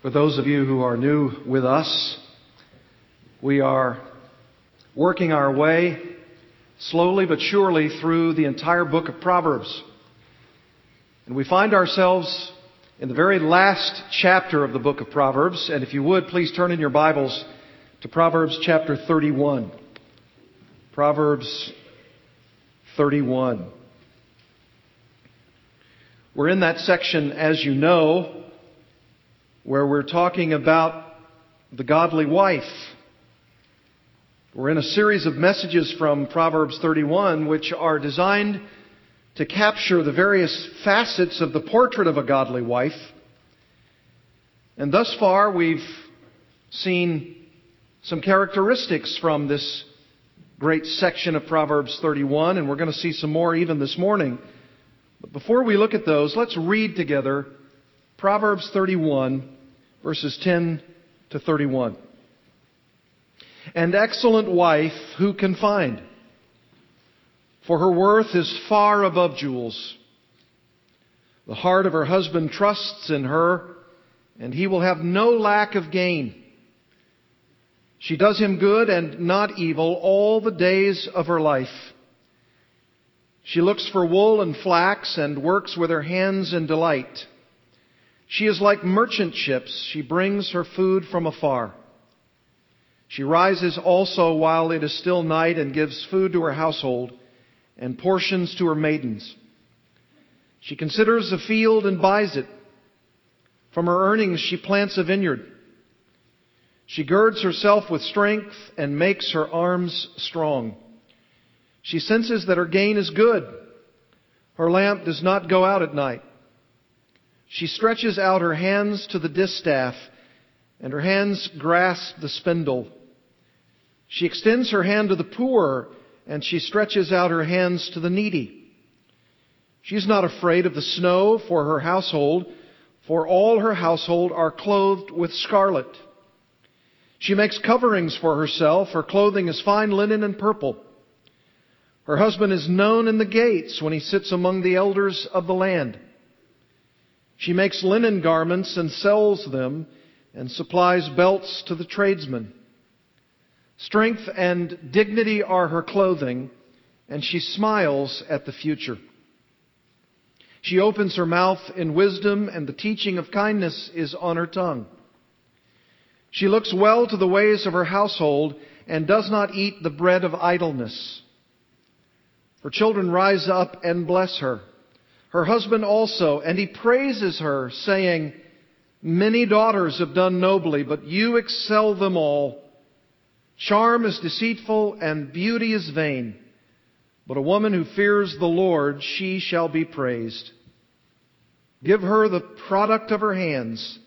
For those of you who are new with us, we are working our way slowly but surely through the entire book of Proverbs. And we find ourselves in the very last chapter of the book of Proverbs. And if you would, please turn in your Bibles to Proverbs chapter 31. Proverbs 31. We're in that section, as you know, where we're talking about the godly wife. We're in a series of messages from Proverbs 31 which are designed to capture the various facets of the portrait of a godly wife. And thus far we've seen some characteristics from this great section of Proverbs 31 and we're going to see some more even this morning. But before we look at those, let's read together Proverbs 31 verses 10 to 31. And excellent wife who can find? For her worth is far above jewels. The heart of her husband trusts in her, and he will have no lack of gain. She does him good and not evil all the days of her life. She looks for wool and flax and works with her hands in delight. She is like merchant ships. She brings her food from afar. She rises also while it is still night and gives food to her household and portions to her maidens. She considers a field and buys it. From her earnings she plants a vineyard. She girds herself with strength and makes her arms strong. She senses that her gain is good. Her lamp does not go out at night. She stretches out her hands to the distaff, and her hands grasp the spindle. She extends her hand to the poor, and she stretches out her hands to the needy. She is not afraid of the snow for her household, for all her household are clothed with scarlet. She makes coverings for herself. Her clothing is fine linen and purple. Her husband is known in the gates when he sits among the elders of the land. She makes linen garments and sells them and supplies belts to the tradesmen. Strength and dignity are her clothing, and she smiles at the future. She opens her mouth in wisdom, and the teaching of kindness is on her tongue. She looks well to the ways of her household and does not eat the bread of idleness. Her children rise up and bless her her husband also, and he praises her, saying, Many daughters have done nobly, but you excel them all. Charm is deceitful and beauty is vain, but a woman who fears the Lord, she shall be praised. Give her the product of her hands,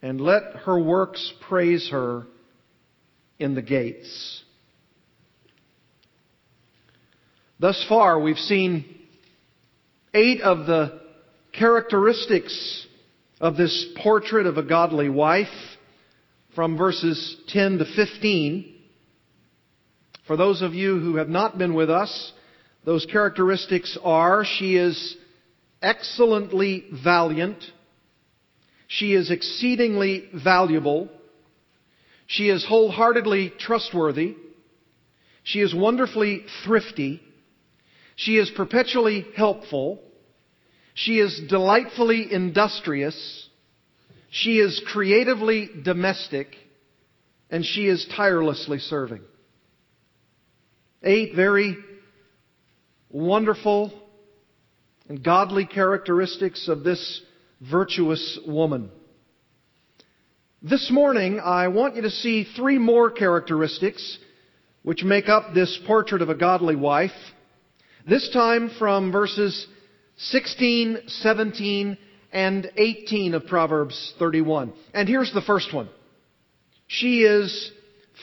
and let her works praise her in the gates. Thus far, we've seen eight of the characteristics of this portrait of a godly wife from verses 10 to 15. For those of you who have not been with us, those characteristics are she is excellently valiant, she is exceedingly valuable, she is wholeheartedly trustworthy, she is wonderfully thrifty, she is perpetually helpful. She is delightfully industrious. She is creatively domestic. And she is tirelessly serving. Eight very wonderful and godly characteristics of this virtuous woman. This morning, I want you to see three more characteristics which make up this portrait of a godly wife. This time from verses 16, 17, and 18 of Proverbs 31. And here's the first one. She is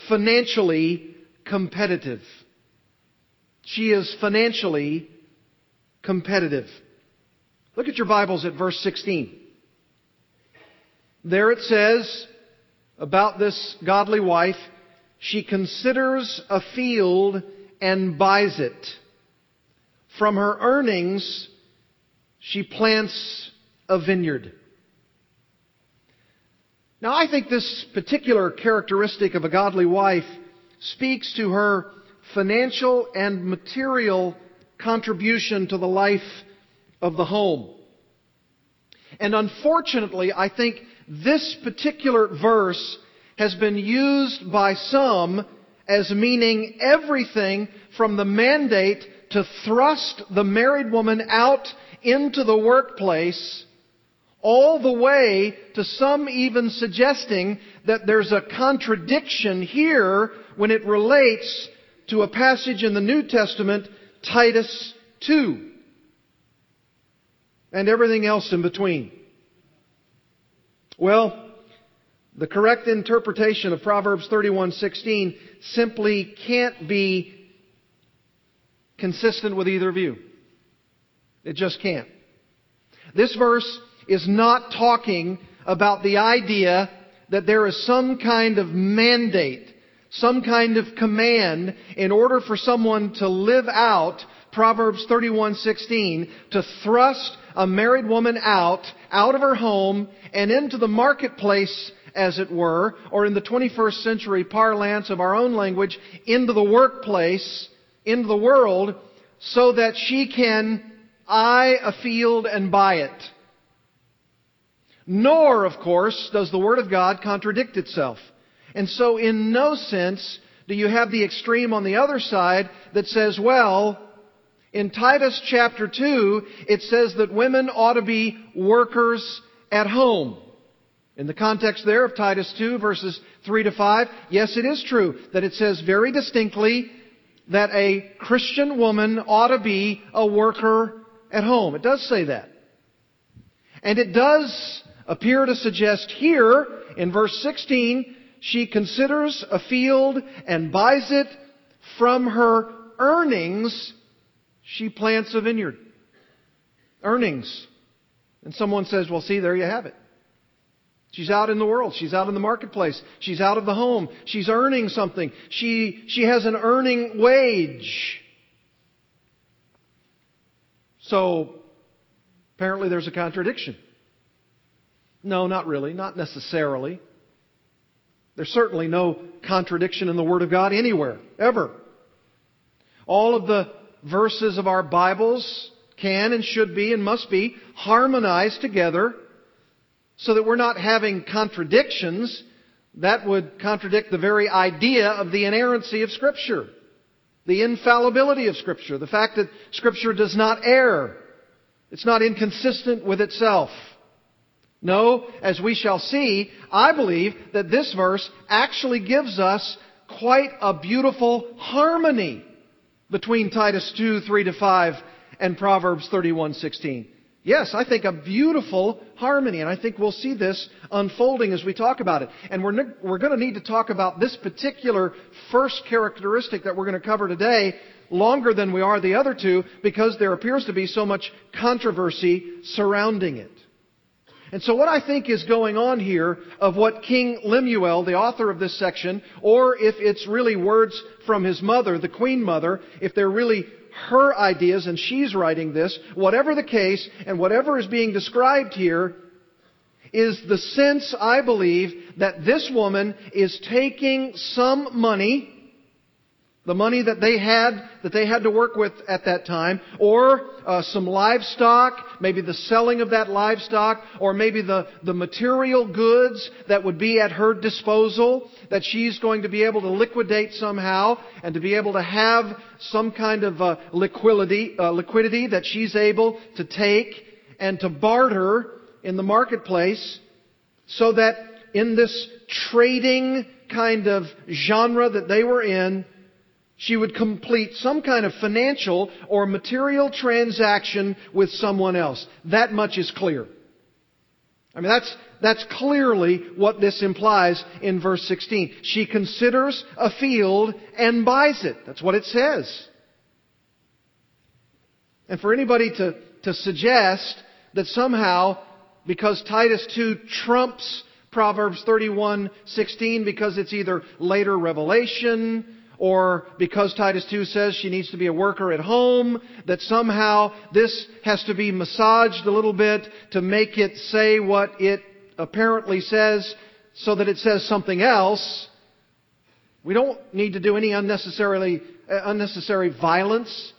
financially competitive. She is financially competitive. Look at your Bibles at verse 16. There it says about this godly wife, she considers a field and buys it. From her earnings, she plants a vineyard. Now, I think this particular characteristic of a godly wife speaks to her financial and material contribution to the life of the home. And unfortunately, I think this particular verse has been used by some as meaning everything from the mandate to thrust the married woman out into the workplace all the way to some even suggesting that there's a contradiction here when it relates to a passage in the New Testament, Titus 2, and everything else in between. Well, the correct interpretation of Proverbs 31:16 simply can't be consistent with either view. It just can't. This verse is not talking about the idea that there is some kind of mandate, some kind of command in order for someone to live out Proverbs 31:16 to thrust a married woman out out of her home and into the marketplace as it were or in the 21st century parlance of our own language into the workplace into the world so that she can eye a field and buy it nor, of course, does the Word of God contradict itself. And so, in no sense do you have the extreme on the other side that says, well, in Titus chapter 2, it says that women ought to be workers at home. In the context there of Titus 2 verses 3 to 5, yes, it is true that it says very distinctly that a Christian woman ought to be a worker at home. It does say that. And it does appear to suggest here in verse 16, she considers a field and buys it from her earnings. She plants a vineyard. Earnings. And someone says, well, see, there you have it. She's out in the world. She's out in the marketplace. She's out of the home. She's earning something. She, she has an earning wage. So, apparently there's a contradiction. No, not really, not necessarily. There's certainly no contradiction in the Word of God anywhere, ever. All of the verses of our Bibles can and should be and must be harmonized together so that we're not having contradictions. That would contradict the very idea of the inerrancy of Scripture, the infallibility of Scripture, the fact that Scripture does not err. It's not inconsistent with itself. No, as we shall see, I believe that this verse actually gives us quite a beautiful harmony between Titus 2, 3 to 5 and Proverbs 31, 16. Yes, I think a beautiful harmony, and I think we'll see this unfolding as we talk about it. And we're, we're going to need to talk about this particular first characteristic that we're going to cover today longer than we are the other two because there appears to be so much controversy surrounding it. And so what I think is going on here of what King Lemuel, the author of this section, or if it's really words from his mother, the queen mother, if they're really her ideas and she's writing this, whatever the case and whatever is being described here is the sense, I believe, that this woman is taking some money the money that they had that they had to work with at that time, or uh, some livestock, maybe the selling of that livestock, or maybe the the material goods that would be at her disposal that she's going to be able to liquidate somehow, and to be able to have some kind of uh, liquidity uh, liquidity that she's able to take and to barter in the marketplace, so that in this trading kind of genre that they were in she would complete some kind of financial or material transaction with someone else. That much is clear. I mean, that's, that's clearly what this implies in verse 16. She considers a field and buys it. That's what it says. And for anybody to, to suggest that somehow, because Titus 2 trumps Proverbs 31:16 because it's either later revelation or because Titus 2 says she needs to be a worker at home, that somehow this has to be massaged a little bit to make it say what it apparently says. so that it says something else. We don't need to do any unnecessarily, uh, unnecessary violence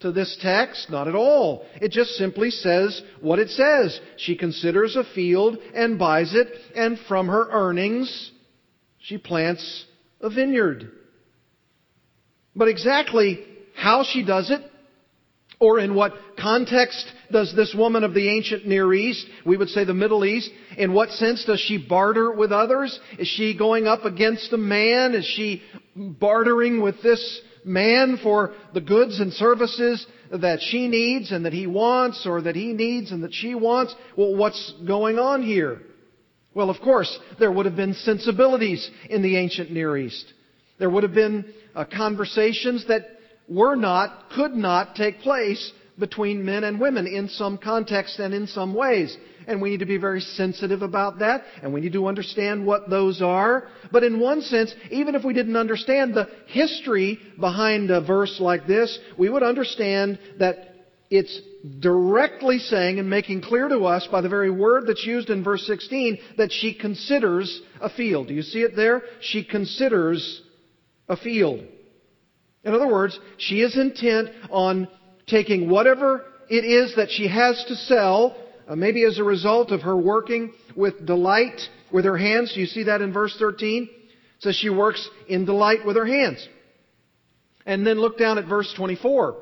to this text. Not at all. It just simply says what it says. She considers a field and buys it, and from her earnings, she plants a vineyard. But exactly how she does it, or in what context does this woman of the ancient Near East, we would say the Middle East, in what sense does she barter with others? Is she going up against a man? Is she bartering with this man for the goods and services that she needs and that he wants or that he needs and that she wants? Well, what's going on here? Well, of course, there would have been sensibilities in the ancient Near East. There would have been uh, conversations that were not, could not take place between men and women in some context and in some ways. And we need to be very sensitive about that, and we need to understand what those are. But in one sense, even if we didn't understand the history behind a verse like this, we would understand that it's directly saying and making clear to us by the very word that's used in verse 16 that she considers a field. Do you see it there? She considers a field. In other words, she is intent on taking whatever it is that she has to sell, uh, maybe as a result of her working with delight with her hands. Do you see that in verse 13? It says she works in delight with her hands. And then look down at verse 24.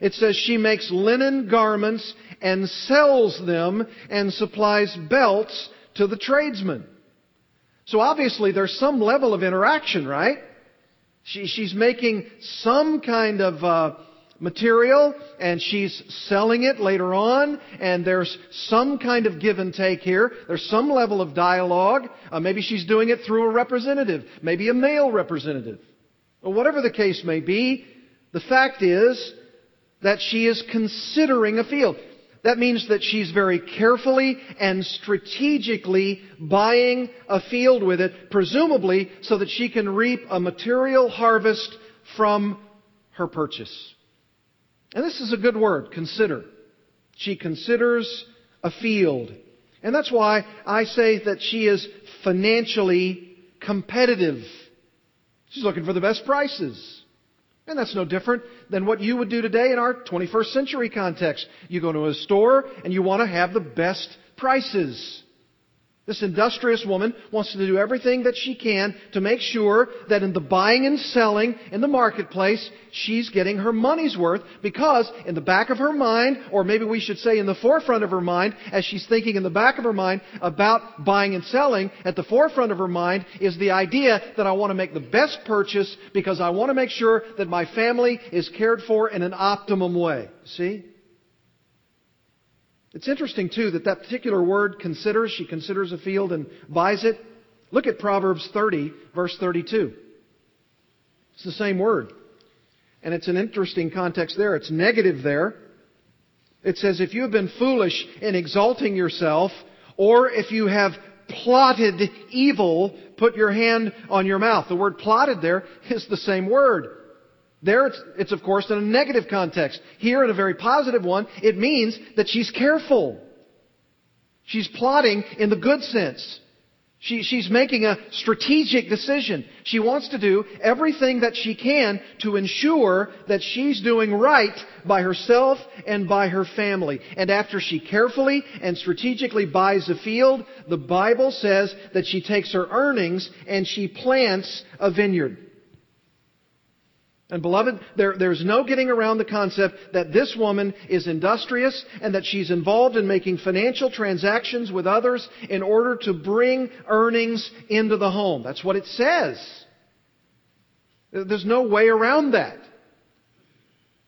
It says she makes linen garments and sells them and supplies belts to the tradesmen. So obviously there's some level of interaction, right? She, she's making some kind of uh, material and she's selling it later on and there's some kind of give and take here. There's some level of dialogue. Uh, maybe she's doing it through a representative, maybe a male representative. Or whatever the case may be, the fact is that she is considering a field. That means that she's very carefully and strategically buying a field with it, presumably so that she can reap a material harvest from her purchase. And this is a good word, consider. She considers a field. And that's why I say that she is financially competitive. She's looking for the best prices. And that's no different than what you would do today in our 21st century context. You go to a store and you want to have the best prices. This industrious woman wants to do everything that she can to make sure that in the buying and selling in the marketplace, she's getting her money's worth because in the back of her mind, or maybe we should say in the forefront of her mind, as she's thinking in the back of her mind about buying and selling, at the forefront of her mind is the idea that I want to make the best purchase because I want to make sure that my family is cared for in an optimum way. See? It's interesting, too, that that particular word considers, she considers a field and buys it. Look at Proverbs 30, verse 32. It's the same word. And it's an interesting context there. It's negative there. It says, if you have been foolish in exalting yourself, or if you have plotted evil, put your hand on your mouth. The word plotted there is the same word. There it's, it's, of course in a negative context. Here in a very positive one, it means that she's careful. She's plotting in the good sense. She, she's making a strategic decision. She wants to do everything that she can to ensure that she's doing right by herself and by her family. And after she carefully and strategically buys a field, the Bible says that she takes her earnings and she plants a vineyard. And beloved, there, there's no getting around the concept that this woman is industrious and that she's involved in making financial transactions with others in order to bring earnings into the home. That's what it says. There's no way around that.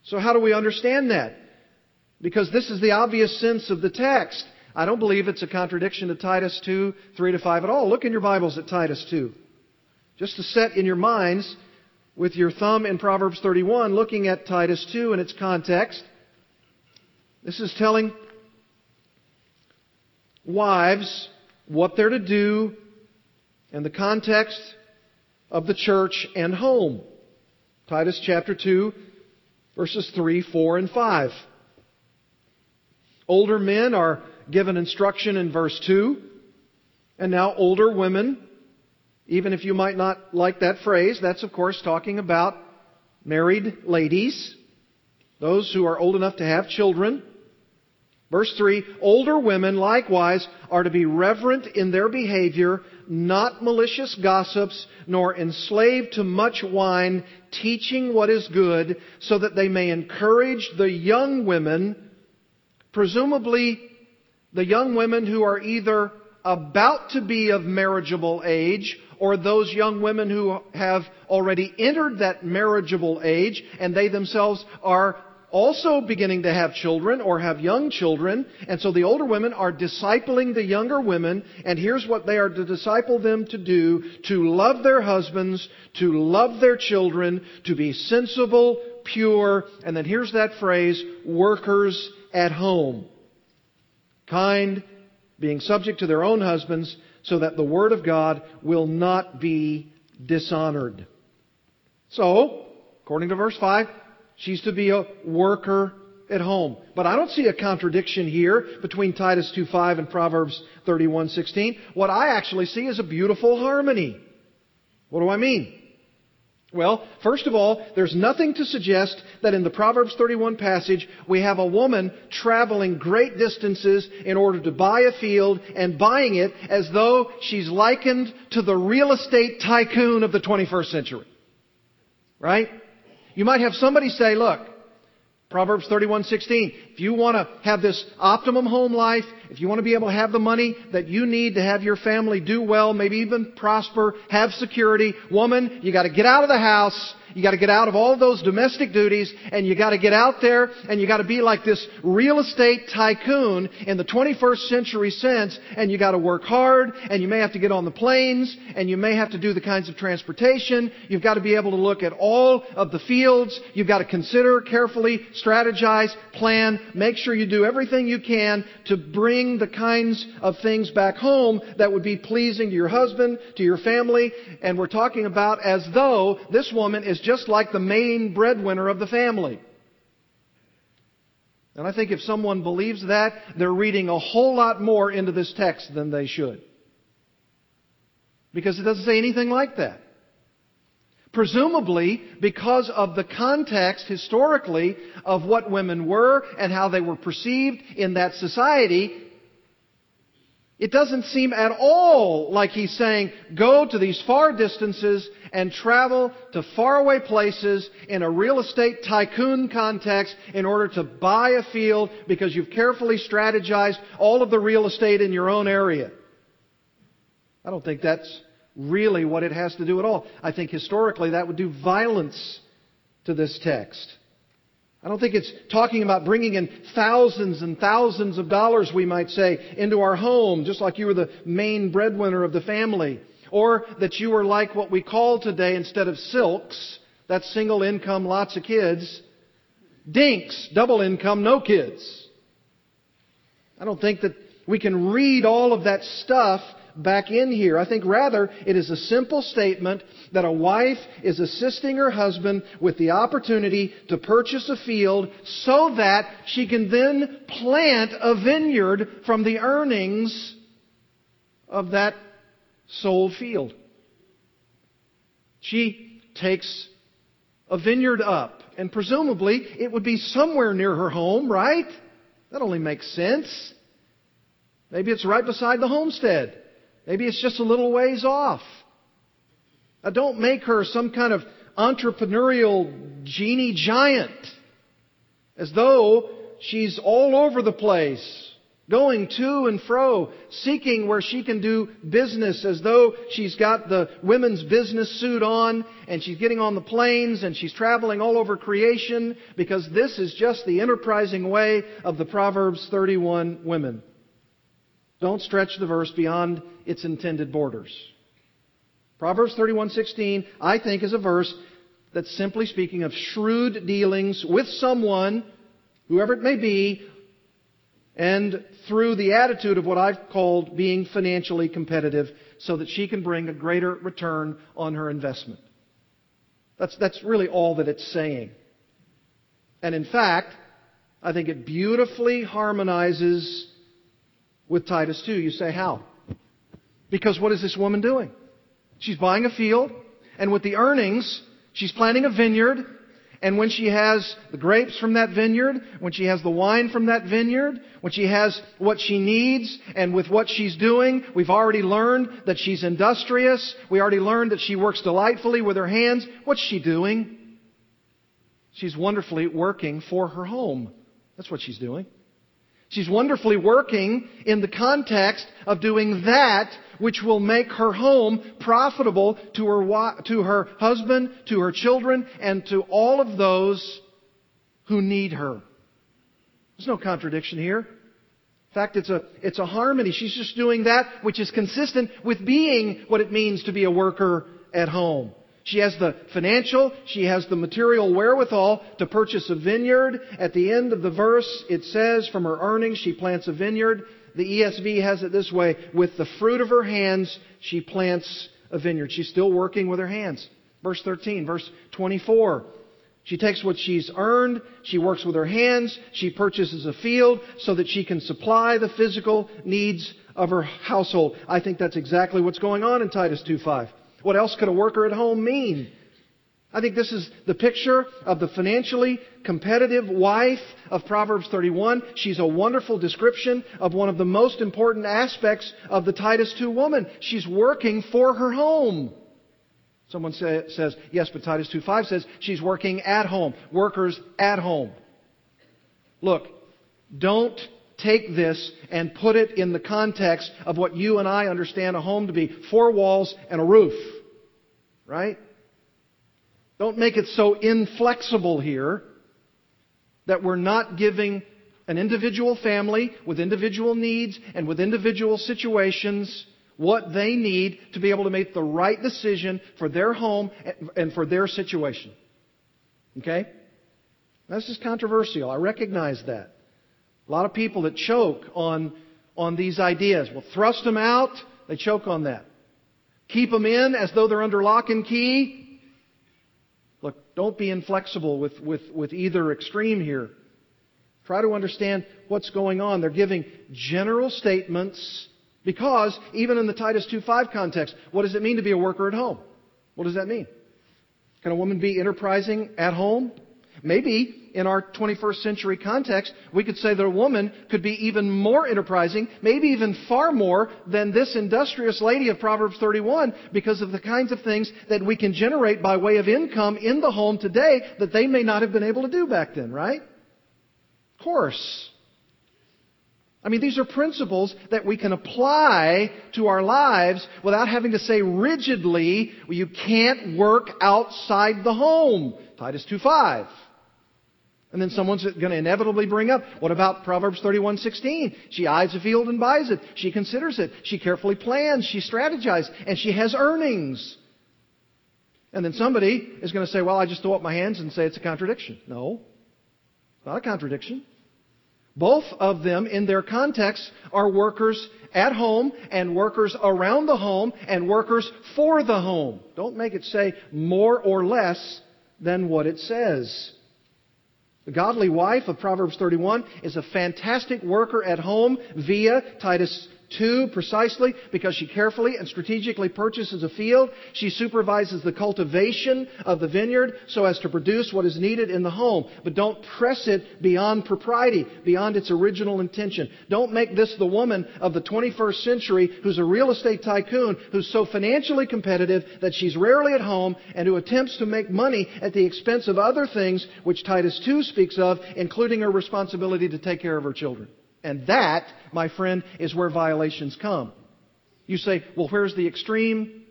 So how do we understand that? Because this is the obvious sense of the text. I don't believe it's a contradiction to Titus 2, 3 to 5 at all. Look in your Bibles at Titus 2. Just to set in your minds with your thumb in Proverbs 31, looking at Titus 2 and its context. This is telling wives what they're to do in the context of the church and home. Titus chapter 2, verses 3, 4, and 5. Older men are given instruction in verse 2 And now older women, even if you might not like that phrase, that's of course talking about married ladies, those who are old enough to have children. Verse 3 Older women likewise are to be reverent in their behavior, not malicious gossips, nor enslaved to much wine, teaching what is good, so that they may encourage the young women, presumably the young women who are either about to be of marriageable age or those young women who have already entered that marriageable age and they themselves are also beginning to have children or have young children. And so the older women are discipling the younger women. And here's what they are to disciple them to do. To love their husbands, to love their children, to be sensible, pure, and then here's that phrase, workers at home. Kind, being subject to their own husbands, so that the Word of God will not be dishonored. So, according to verse 5, She's to be a worker at home. But I don't see a contradiction here between Titus 2.5 and Proverbs 31.16. What I actually see is a beautiful harmony. What do I mean? Well, first of all, there's nothing to suggest that in the Proverbs 31 passage we have a woman traveling great distances in order to buy a field and buying it as though she's likened to the real estate tycoon of the 21st century. Right? You might have somebody say, look, Proverbs 31:16. If you want to have this optimum home life, if you want to be able to have the money that you need to have your family do well, maybe even prosper, have security, woman, you got to get out of the house you got to get out of all those domestic duties and you got to get out there and you got to be like this real estate tycoon in the 21st century sense and you got to work hard and you may have to get on the planes and you may have to do the kinds of transportation. You've got to be able to look at all of the fields. You've got to consider carefully, strategize, plan, make sure you do everything you can to bring the kinds of things back home that would be pleasing to your husband, to your family. And we're talking about as though this woman is just like the main breadwinner of the family. And I think if someone believes that, they're reading a whole lot more into this text than they should. Because it doesn't say anything like that. Presumably, because of the context historically of what women were and how they were perceived in that society, it doesn't seem at all like he's saying, go to these far distances and travel to faraway places in a real estate tycoon context in order to buy a field because you've carefully strategized all of the real estate in your own area. I don't think that's really what it has to do at all. I think historically that would do violence to this text. I don't think it's talking about bringing in thousands and thousands of dollars, we might say, into our home, just like you were the main breadwinner of the family. Or that you were like what we call today, instead of silks, that's single income, lots of kids, dinks, double income, no kids. I don't think that we can read all of that stuff back in here. I think rather it is a simple statement that a wife is assisting her husband with the opportunity to purchase a field so that she can then plant a vineyard from the earnings of that sold field. She takes a vineyard up, and presumably it would be somewhere near her home, right? That only makes sense. Maybe it's right beside the homestead. Maybe it's just a little ways off. Now, don't make her some kind of entrepreneurial genie giant as though she's all over the place, going to and fro, seeking where she can do business as though she's got the women's business suit on and she's getting on the planes and she's traveling all over creation because this is just the enterprising way of the Proverbs 31 women. Don't stretch the verse beyond its intended borders. Proverbs 31:16 I think is a verse that's simply speaking of shrewd dealings with someone whoever it may be and through the attitude of what I've called being financially competitive so that she can bring a greater return on her investment. That's, that's really all that it's saying. And in fact, I think it beautifully harmonizes with Titus 2. You say, how? Because what is this woman doing? She's buying a field, and with the earnings, she's planting a vineyard, and when she has the grapes from that vineyard, when she has the wine from that vineyard, when she has what she needs, and with what she's doing, we've already learned that she's industrious. We already learned that she works delightfully with her hands. What's she doing? She's wonderfully working for her home. That's what she's doing. She's wonderfully working in the context of doing that which will make her home profitable to her, to her husband, to her children, and to all of those who need her. There's no contradiction here. In fact, it's a, it's a harmony. She's just doing that which is consistent with being what it means to be a worker at home. She has the financial, she has the material wherewithal to purchase a vineyard. At the end of the verse, it says, from her earnings, she plants a vineyard. The ESV has it this way with the fruit of her hands, she plants a vineyard. She's still working with her hands. Verse 13, verse 24. She takes what she's earned, she works with her hands, she purchases a field so that she can supply the physical needs of her household. I think that's exactly what's going on in Titus 2:5. What else could a worker at home mean? I think this is the picture of the financially competitive wife of Proverbs 31. She's a wonderful description of one of the most important aspects of the Titus 2 woman. She's working for her home. Someone say, says, yes, but Titus 2.5 says she's working at home. Workers at home. Look, don't take this and put it in the context of what you and I understand a home to be. Four walls and a roof. Right? Don't make it so inflexible here that we're not giving an individual family with individual needs and with individual situations what they need to be able to make the right decision for their home and for their situation. Okay? This is controversial. I recognize that. A lot of people that choke on, on these ideas. Well, thrust them out, they choke on that. Keep them in as though they're under lock and key. Don't be inflexible with, with, with either extreme here. Try to understand what's going on. They're giving general statements because even in the Titus 2.5 context, what does it mean to be a worker at home? What does that mean? Can a woman be enterprising at home? Maybe in our 21st century context, we could say that a woman could be even more enterprising, maybe even far more than this industrious lady of Proverbs 31 because of the kinds of things that we can generate by way of income in the home today that they may not have been able to do back then, right? Of course. I mean, these are principles that we can apply to our lives without having to say rigidly, well, you can't work outside the home. Titus 2.5. And then someone's going to inevitably bring up, what about Proverbs 31:16? She eyes a field and buys it. She considers it. She carefully plans. She strategizes. And she has earnings. And then somebody is going to say, well, I just throw up my hands and say it's a contradiction. No. It's not a contradiction. Both of them, in their context, are workers at home and workers around the home and workers for the home. Don't make it say more or less than what it says. The godly wife of Proverbs 31 is a fantastic worker at home via Titus Two, precisely because she carefully and strategically purchases a field. She supervises the cultivation of the vineyard so as to produce what is needed in the home. But don't press it beyond propriety, beyond its original intention. Don't make this the woman of the 21st century who's a real estate tycoon who's so financially competitive that she's rarely at home and who attempts to make money at the expense of other things which Titus 2 speaks of, including her responsibility to take care of her children. And that, my friend, is where violations come. You say, well, where's the extreme?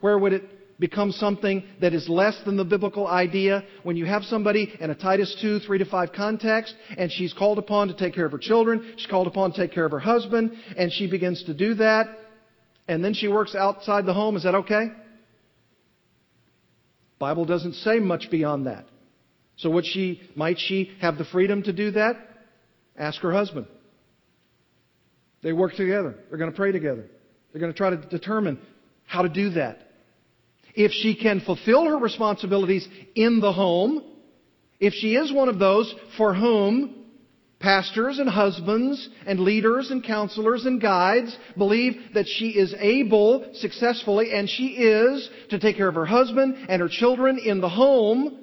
Where would it become something that is less than the biblical idea? When you have somebody in a Titus 2, 3 to 5 context, and she's called upon to take care of her children, she's called upon to take care of her husband, and she begins to do that, and then she works outside the home, is that okay? Bible doesn't say much beyond that. So would she, might she have the freedom to do that? Ask her husband. They work together. They're going to pray together. They're going to try to determine how to do that. If she can fulfill her responsibilities in the home, if she is one of those for whom Pastors and husbands and leaders and counselors and guides believe that she is able successfully, and she is, to take care of her husband and her children in the home.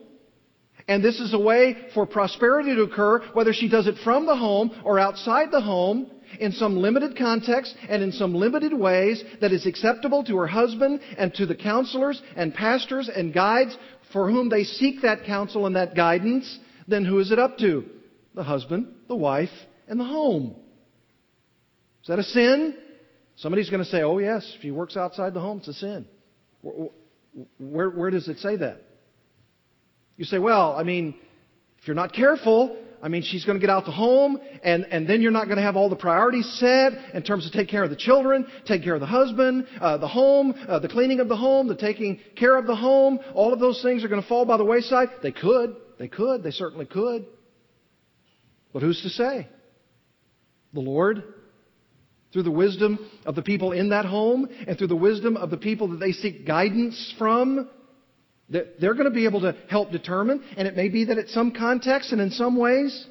And this is a way for prosperity to occur, whether she does it from the home or outside the home, in some limited context and in some limited ways that is acceptable to her husband and to the counselors and pastors and guides for whom they seek that counsel and that guidance, then who is it up to? The husband, the wife, and the home. Is that a sin? Somebody's going to say, oh, yes, if he works outside the home, it's a sin. Where, where, where does it say that? You say, well, I mean, if you're not careful, I mean, she's going to get out the home, and, and then you're not going to have all the priorities set in terms of take care of the children, take care of the husband, uh, the home, uh, the cleaning of the home, the taking care of the home. All of those things are going to fall by the wayside. They could. They could. They certainly could. But who's to say? The Lord, through the wisdom of the people in that home, and through the wisdom of the people that they seek guidance from, they're going to be able to help determine, and it may be that at some context and in some ways,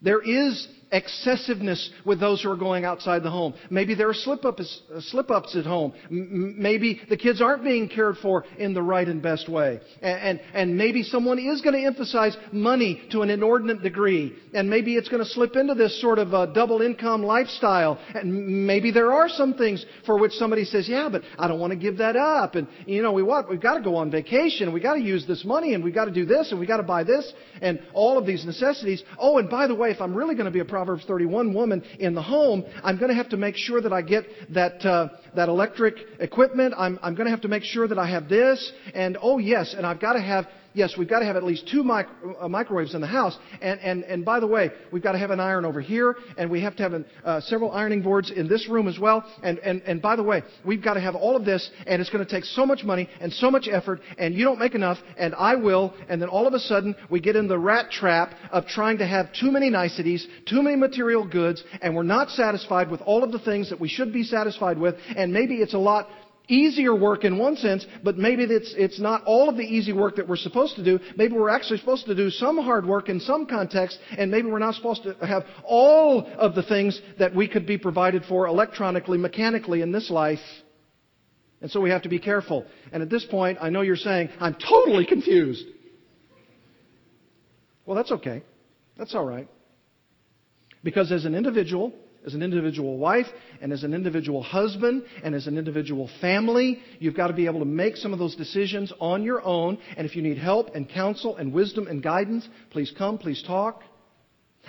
there is excessiveness with those who are going outside the home. Maybe there are slip ups, uh, slip ups at home. Maybe the kids aren't being cared for in the right and best way. And, and, and maybe someone is going to emphasize money to an inordinate degree. And maybe it's going to slip into this sort of a double income lifestyle. And maybe there are some things for which somebody says, yeah, but I don't want to give that up. And, you know, we what? We've got to go on vacation. We've got to use this money. And we've got to do this. And we've got to buy this. And all of these necessities. Oh, and by the way, if I'm really going to be a Proverbs 31 woman in the home, I'm going to have to make sure that I get that, uh, that electric equipment. I'm, I'm going to have to make sure that I have this. And oh yes, and I've got to have yes, we've got to have at least two mic- uh, microwaves in the house. And, and, and by the way, we've got to have an iron over here, and we have to have an, uh, several ironing boards in this room as well. And, and, and by the way, we've got to have all of this, and it's going to take so much money and so much effort, and you don't make enough, and I will. And then all of a sudden, we get in the rat trap of trying to have too many niceties, too many material goods, and we're not satisfied with all of the things that we should be satisfied with, and maybe it's a lot easier work in one sense, but maybe it's, it's not all of the easy work that we're supposed to do. Maybe we're actually supposed to do some hard work in some context, and maybe we're not supposed to have all of the things that we could be provided for electronically, mechanically in this life. And so we have to be careful. And at this point, I know you're saying, I'm totally confused. Well, that's okay. That's all right. Because as an individual, as an individual wife and as an individual husband and as an individual family. You've got to be able to make some of those decisions on your own. And if you need help and counsel and wisdom and guidance, please come, please talk.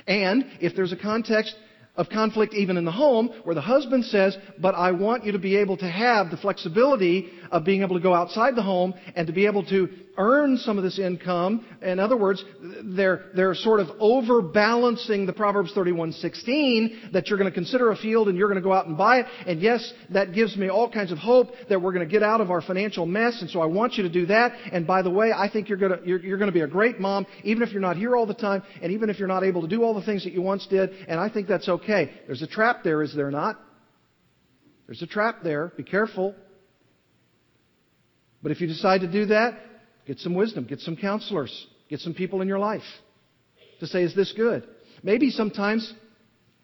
And if there's a context of conflict even in the home where the husband says, but I want you to be able to have the flexibility of being able to go outside the home and to be able to earn some of this income. In other words, they're, they're sort of overbalancing the Proverbs 31:16 that you're going to consider a field and you're going to go out and buy it. And yes, that gives me all kinds of hope that we're going to get out of our financial mess. And so I want you to do that. And by the way, I think you're going to, you're, you're going to be a great mom, even if you're not here all the time, and even if you're not able to do all the things that you once did. And I think that's okay. There's a trap there, is there not? There's a trap there. Be careful. But if you decide to do that, get some wisdom, get some counselors, get some people in your life to say, is this good? Maybe sometimes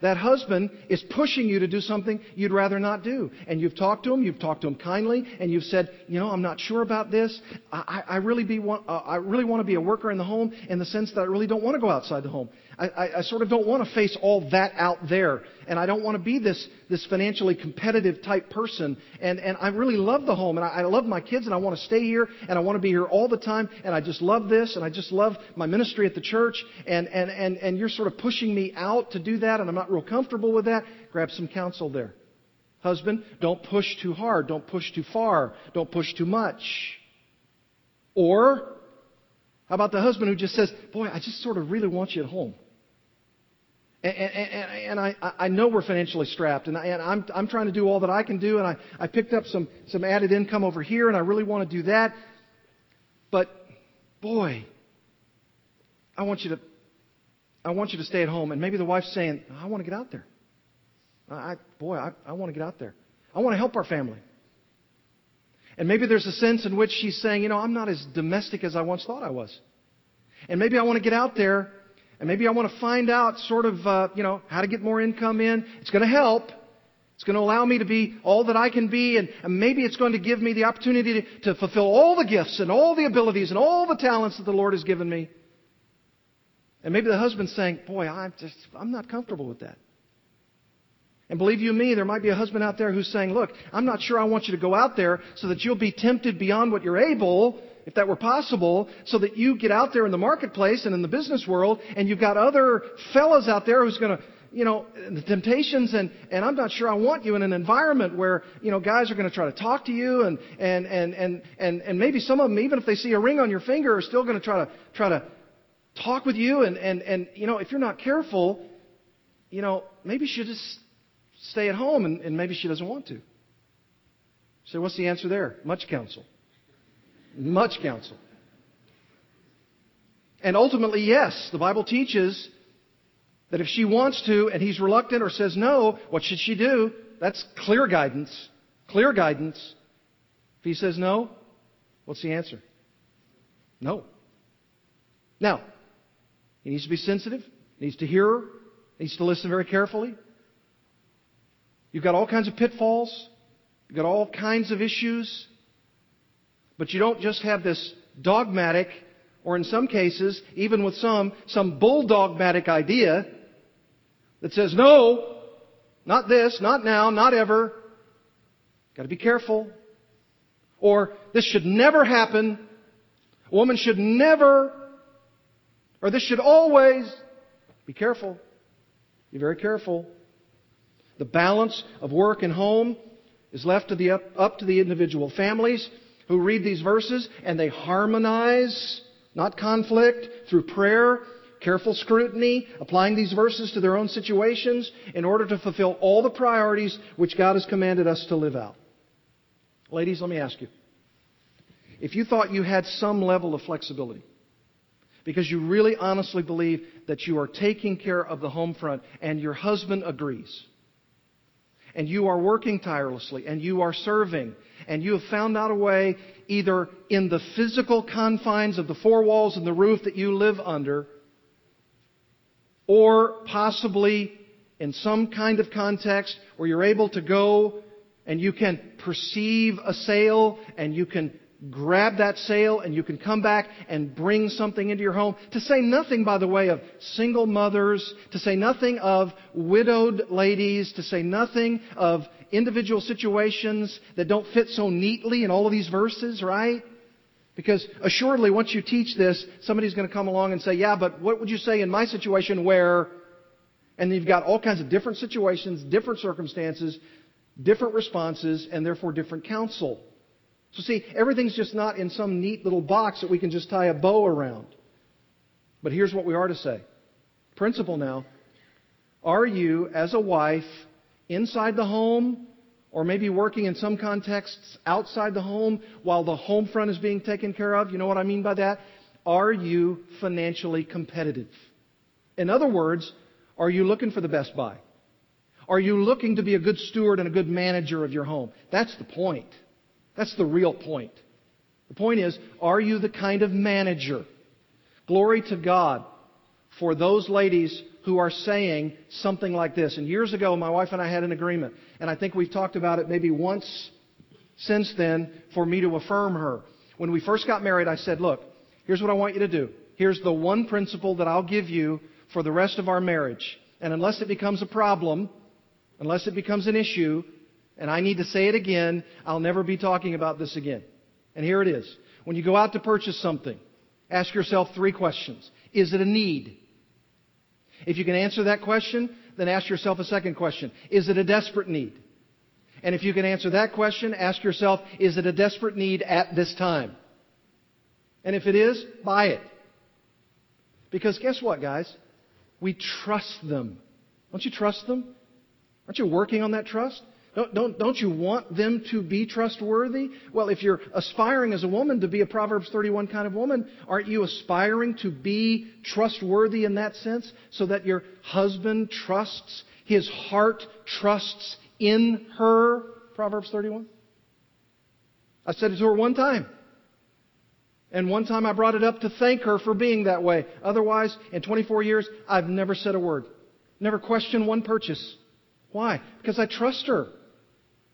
that husband is pushing you to do something you'd rather not do. And you've talked to him, you've talked to him kindly, and you've said, you know, I'm not sure about this. I, I really, be, uh, I really want to be a worker in the home in the sense that I really don't want to go outside the home. I, I, I sort of don't want to face all that out there. And I don't want to be this, this financially competitive type person. And, and I really love the home. And I, I love my kids and I want to stay here and I want to be here all the time. And I just love this and I just love my ministry at the church. And, and, and, and you're sort of pushing me out to do that and I'm not real comfortable with that. Grab some counsel there. Husband, don't push too hard. Don't push too far. Don't push too much. Or, how about the husband who just says, Boy, I just sort of really want you at home? And, and, and I, I, know we're financially strapped, and, I, and I'm, I'm trying to do all that I can do, and I, I picked up some, some added income over here, and I really want to do that. But, boy, I want you to, I want you to stay at home. And maybe the wife's saying, I want to get out there. I, boy, I, I want to get out there. I want to help our family. And maybe there's a sense in which she's saying, you know, I'm not as domestic as I once thought I was. And maybe I want to get out there and maybe I want to find out sort of, uh, you know, how to get more income in. It's going to help. It's going to allow me to be all that I can be, and, and maybe it's going to give me the opportunity to, to fulfill all the gifts and all the abilities and all the talents that the Lord has given me. And maybe the husband's saying, Boy, I'm just, I'm not comfortable with that. And believe you me, there might be a husband out there who's saying, Look, I'm not sure I want you to go out there so that you'll be tempted beyond what you're able, if that were possible, so that you get out there in the marketplace and in the business world, and you've got other fellas out there who's going to, you know, the temptations, and, and I'm not sure I want you in an environment where, you know, guys are going to try to talk to you, and, and, and, and, and, and maybe some of them, even if they see a ring on your finger, are still going to try to, try to talk with you, and, and, and, you know, if you're not careful, you know, maybe she just stay at home, and, and maybe she doesn't want to. So, what's the answer there? Much counsel. Much counsel. And ultimately, yes, the Bible teaches that if she wants to and he's reluctant or says no, what should she do? That's clear guidance. Clear guidance. If he says no, what's the answer? No. Now, he needs to be sensitive, needs to hear her, needs to listen very carefully. You've got all kinds of pitfalls. You've got all kinds of issues. But you don't just have this dogmatic, or in some cases, even with some, some bulldogmatic idea that says, no, not this, not now, not ever. Got to be careful. Or this should never happen. A woman should never, or this should always. Be careful. Be very careful. The balance of work and home is left to the up, up to the individual families who read these verses and they harmonize, not conflict, through prayer, careful scrutiny, applying these verses to their own situations in order to fulfill all the priorities which God has commanded us to live out. Ladies, let me ask you. If you thought you had some level of flexibility, because you really honestly believe that you are taking care of the home front and your husband agrees, and you are working tirelessly and you are serving and you have found out a way either in the physical confines of the four walls and the roof that you live under or possibly in some kind of context where you're able to go and you can perceive a sale and you can grab that sale and you can come back and bring something into your home. To say nothing, by the way, of single mothers, to say nothing of widowed ladies, to say nothing of individual situations that don't fit so neatly in all of these verses, right? Because assuredly, once you teach this, somebody's going to come along and say, yeah, but what would you say in my situation where, and you've got all kinds of different situations, different circumstances, different responses, and therefore different counsel. So, see, everything's just not in some neat little box that we can just tie a bow around. But here's what we are to say. Principle now. Are you, as a wife, inside the home, or maybe working in some contexts outside the home while the home front is being taken care of? You know what I mean by that? Are you financially competitive? In other words, are you looking for the best buy? Are you looking to be a good steward and a good manager of your home? That's the point. That's the real point. The point is, are you the kind of manager? Glory to God for those ladies who are saying something like this. And years ago, my wife and I had an agreement, and I think we've talked about it maybe once since then for me to affirm her. When we first got married, I said, Look, here's what I want you to do. Here's the one principle that I'll give you for the rest of our marriage. And unless it becomes a problem, unless it becomes an issue, and I need to say it again, I'll never be talking about this again. And here it is. When you go out to purchase something, ask yourself three questions. Is it a need? If you can answer that question, then ask yourself a second question. Is it a desperate need? And if you can answer that question, ask yourself, is it a desperate need at this time? And if it is, buy it. Because guess what, guys? We trust them. Don't you trust them? Aren't you working on that trust? Don't, don't, don't you want them to be trustworthy? Well, if you're aspiring as a woman to be a Proverbs 31 kind of woman, aren't you aspiring to be trustworthy in that sense so that your husband trusts, his heart trusts in her? Proverbs 31? I said it to her one time. And one time I brought it up to thank her for being that way. Otherwise, in 24 years, I've never said a word. Never questioned one purchase. Why? Because I trust her.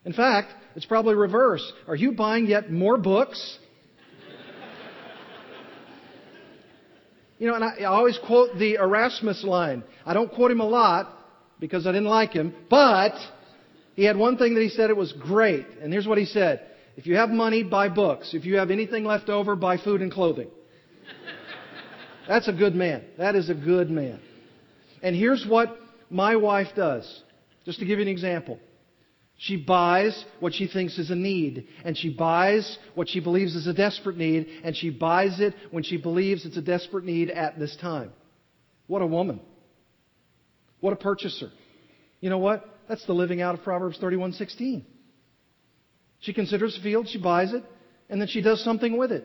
In fact, it's probably reverse. Are you buying yet more books? you know, and I, I always quote the Erasmus line. I don't quote him a lot because I didn't like him, but he had one thing that he said it was great. And here's what he said. If you have money, buy books. If you have anything left over, buy food and clothing. That's a good man. That is a good man. And here's what my wife does. Just to give you an example. She buys what she thinks is a need, and she buys what she believes is a desperate need, and she buys it when she believes it's a desperate need at this time. What a woman. What a purchaser. You know what? That's the living out of Proverbs 31:16. She considers a field, she buys it, and then she does something with it.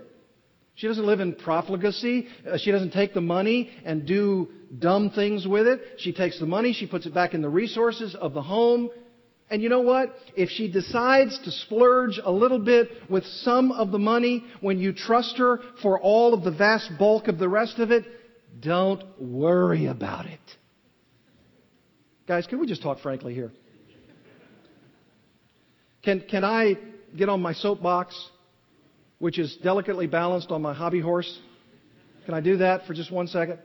She doesn't live in profligacy. Uh, she doesn't take the money and do dumb things with it. She takes the money, she puts it back in the resources of the home. And you know what? If she decides to splurge a little bit with some of the money when you trust her for all of the vast bulk of the rest of it, don't worry about it. Guys, can we just talk frankly here? Can, can I get on my soapbox, which is delicately balanced on my hobby horse? Can I do that for just one second?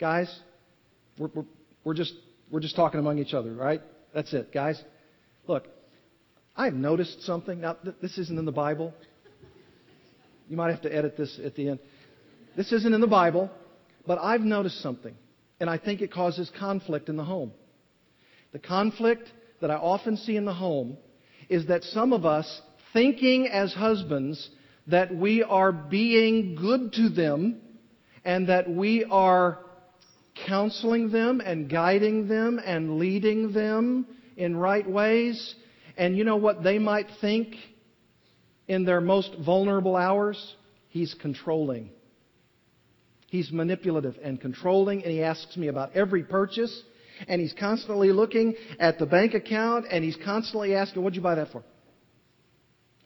Guys, we're, we're, we're, just, we're just talking among each other, right? That's it, guys. Look, I've noticed something. Now, th- this isn't in the Bible. You might have to edit this at the end. This isn't in the Bible, but I've noticed something, and I think it causes conflict in the home. The conflict that I often see in the home is that some of us, thinking as husbands that we are being good to them and that we are counseling them and guiding them and leading them in right ways. And you know what they might think in their most vulnerable hours? He's controlling. He's manipulative and controlling, and he asks me about every purchase and he's constantly looking at the bank account and he's constantly asking, What'd you buy that for?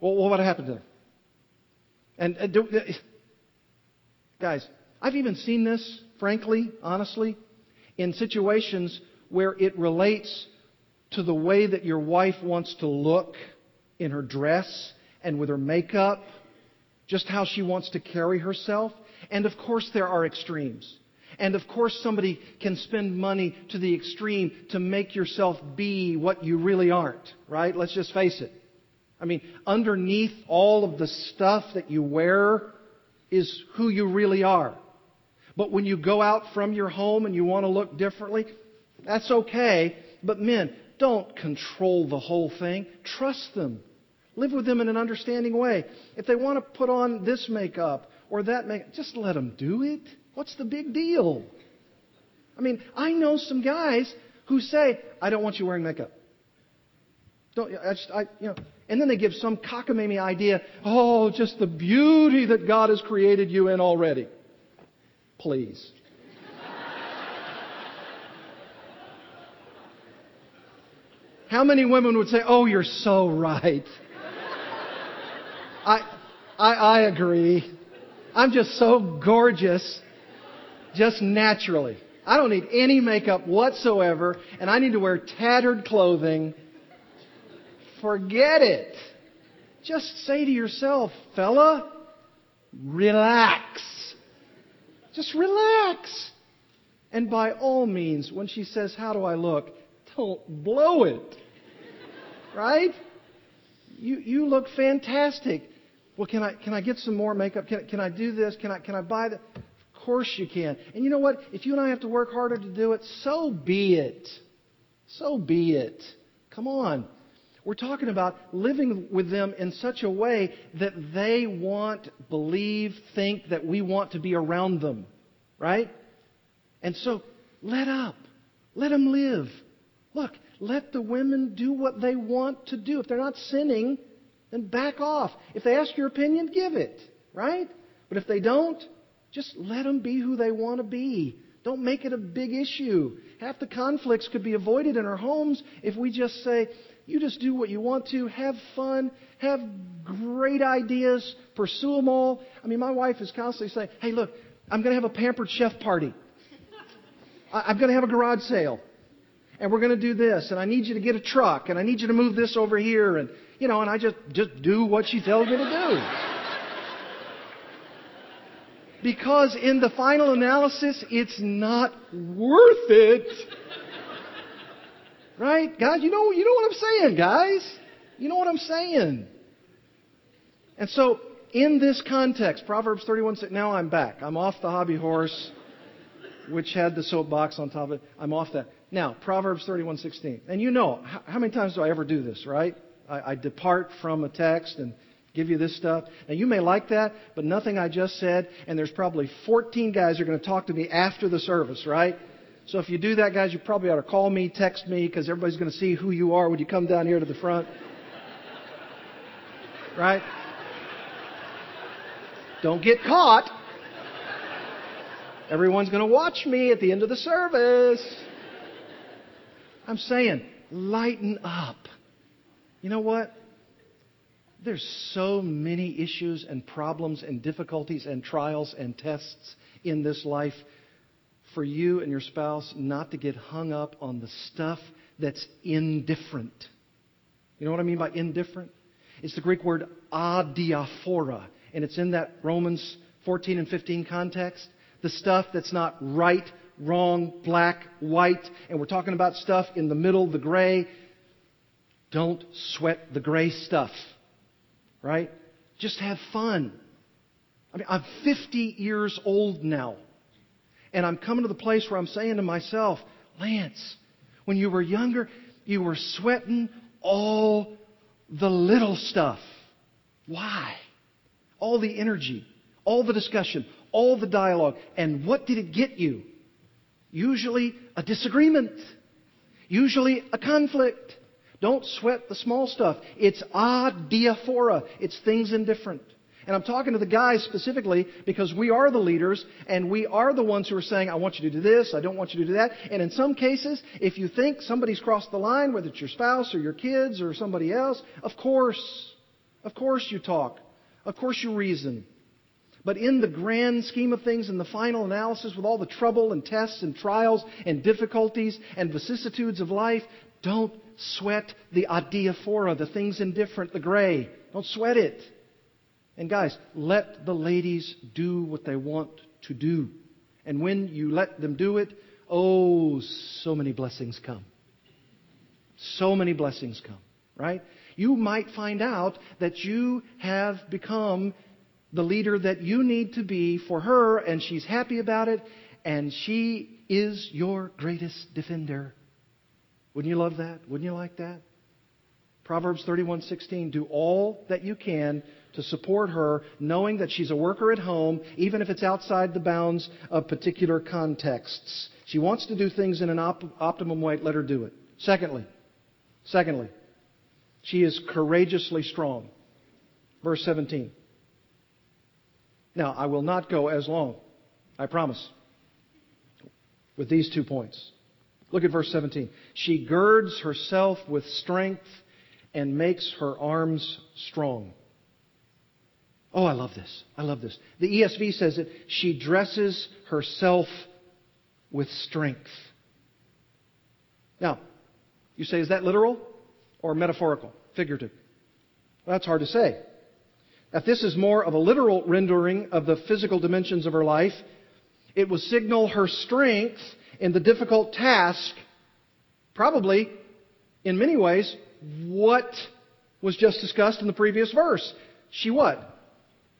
Well, what happened there? And, and do, uh, guys, I've even seen this, frankly, honestly, in situations where it relates to the way that your wife wants to look in her dress and with her makeup, just how she wants to carry herself. And of course, there are extremes. And of course, somebody can spend money to the extreme to make yourself be what you really aren't, right? Let's just face it. I mean, underneath all of the stuff that you wear is who you really are. But when you go out from your home and you want to look differently, that's okay. But men, don't control the whole thing. Trust them. Live with them in an understanding way. If they want to put on this makeup or that makeup, just let them do it. What's the big deal? I mean, I know some guys who say, I don't want you wearing makeup. Don't, I just, I, you know, and then they give some cockamamie idea, oh, just the beauty that God has created you in already. Please. How many women would say, oh, you're so right? I, I, I agree. I'm just so gorgeous just naturally. I don't need any makeup whatsoever, and I need to wear tattered clothing. Forget it. Just say to yourself, fella, relax. Just relax. And by all means, when she says, How do I look? Don't blow it. Right? You, you look fantastic. Well, can I, can I get some more makeup? Can, can I do this? Can I, can I buy that? Of course you can. And you know what? If you and I have to work harder to do it, so be it. So be it. Come on. We're talking about living with them in such a way that they want, believe, think that we want to be around them. Right? And so, let up. Let them live. Look, let the women do what they want to do. If they're not sinning, then back off. If they ask your opinion, give it. Right? But if they don't, just let them be who they want to be. Don't make it a big issue. Half the conflicts could be avoided in our homes if we just say, You just do what you want to. Have fun. Have great ideas. Pursue them all. I mean, my wife is constantly saying, hey, look, I'm going to have a pampered chef party. I'm going to have a garage sale. And we're going to do this. And I need you to get a truck. And I need you to move this over here. And, you know, and I just, just do what she tells me to do. Because in the final analysis, it's not worth it. Right? Guys, you know, you know what I'm saying, guys. You know what I'm saying. And so, in this context, Proverbs 31 says, now I'm back. I'm off the hobby horse, which had the soapbox on top of it. I'm off that. Now, Proverbs 31:16. And you know, how, many times do I ever do this, right? I, I depart from a text and give you this stuff. Now, you may like that, but nothing I just said, and there's probably 14 guys who are going to talk to me after the service, right? So if you do that, guys, you probably ought to call me, text me, because everybody's going to see who you are when you come down here to the front. Right? Don't get caught. Everyone's going to watch me at the end of the service. I'm saying, lighten up. You know what? There's so many issues and problems and difficulties and trials and tests in this life for you and your spouse not to get hung up on the stuff that's indifferent. You know what I mean by indifferent? It's the Greek word adiaphora, and it's in that Romans 14 and 15 context. The stuff that's not right, wrong, black, white, and we're talking about stuff in the middle, the gray. Don't sweat the gray stuff, right? Just have fun. I mean, I'm 50 years old now. And I'm coming to the place where I'm saying to myself, Lance, when you were younger, you were sweating all the little stuff. Why? All the energy, all the discussion, all the dialogue. And what did it get you? Usually a disagreement. Usually a conflict. Don't sweat the small stuff. It's adiaphora. It's things indifferent. And I'm talking to the guys specifically because we are the leaders and we are the ones who are saying, I want you to do this, I don't want you to do that. And in some cases, if you think somebody's crossed the line, whether it's your spouse or your kids or somebody else, of course, of course you talk. Of course you reason. But in the grand scheme of things, in the final analysis, with all the trouble and tests and trials and difficulties and vicissitudes of life, don't sweat the adiaphora, the things indifferent, the gray. Don't sweat it. And guys, let the ladies do what they want to do. And when you let them do it, oh, so many blessings come. So many blessings come, right? You might find out that you have become the leader that you need to be for her, and she's happy about it, and she is your greatest defender. Wouldn't you love that? Wouldn't you like that? Proverbs 31:16 do all that you can to support her, knowing that she's a worker at home, even if it's outside the bounds of particular contexts. She wants to do things in an op- optimum way, let her do it. Secondly, secondly, she is courageously strong. Verse 17. Now, I will not go as long, I promise, with these two points. Look at verse 17. She girds herself with strength and makes her arms strong. Oh, I love this. I love this. The ESV says it. She dresses herself with strength. Now, you say, is that literal or metaphorical, figurative? Well, that's hard to say. If this is more of a literal rendering of the physical dimensions of her life, it would signal her strength in the difficult task, probably, in many ways, what was just discussed in the previous verse. She what?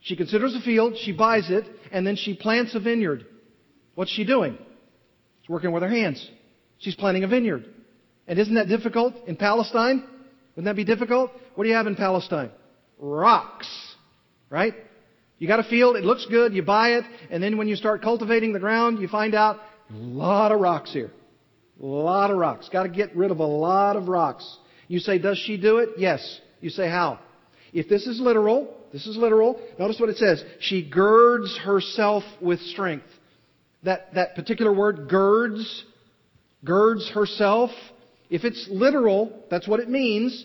She considers a field, she buys it, and then she plants a vineyard. What's she doing? She's working with her hands. She's planting a vineyard. And isn't that difficult in Palestine? Wouldn't that be difficult? What do you have in Palestine? Rocks. Right? You got a field, it looks good, you buy it, and then when you start cultivating the ground, you find out a lot of rocks here. A lot of rocks. Got to get rid of a lot of rocks. You say, does she do it? Yes. You say, how? If this is literal, this is literal. Notice what it says. She girds herself with strength. That, that particular word, girds, girds herself, if it's literal, that's what it means,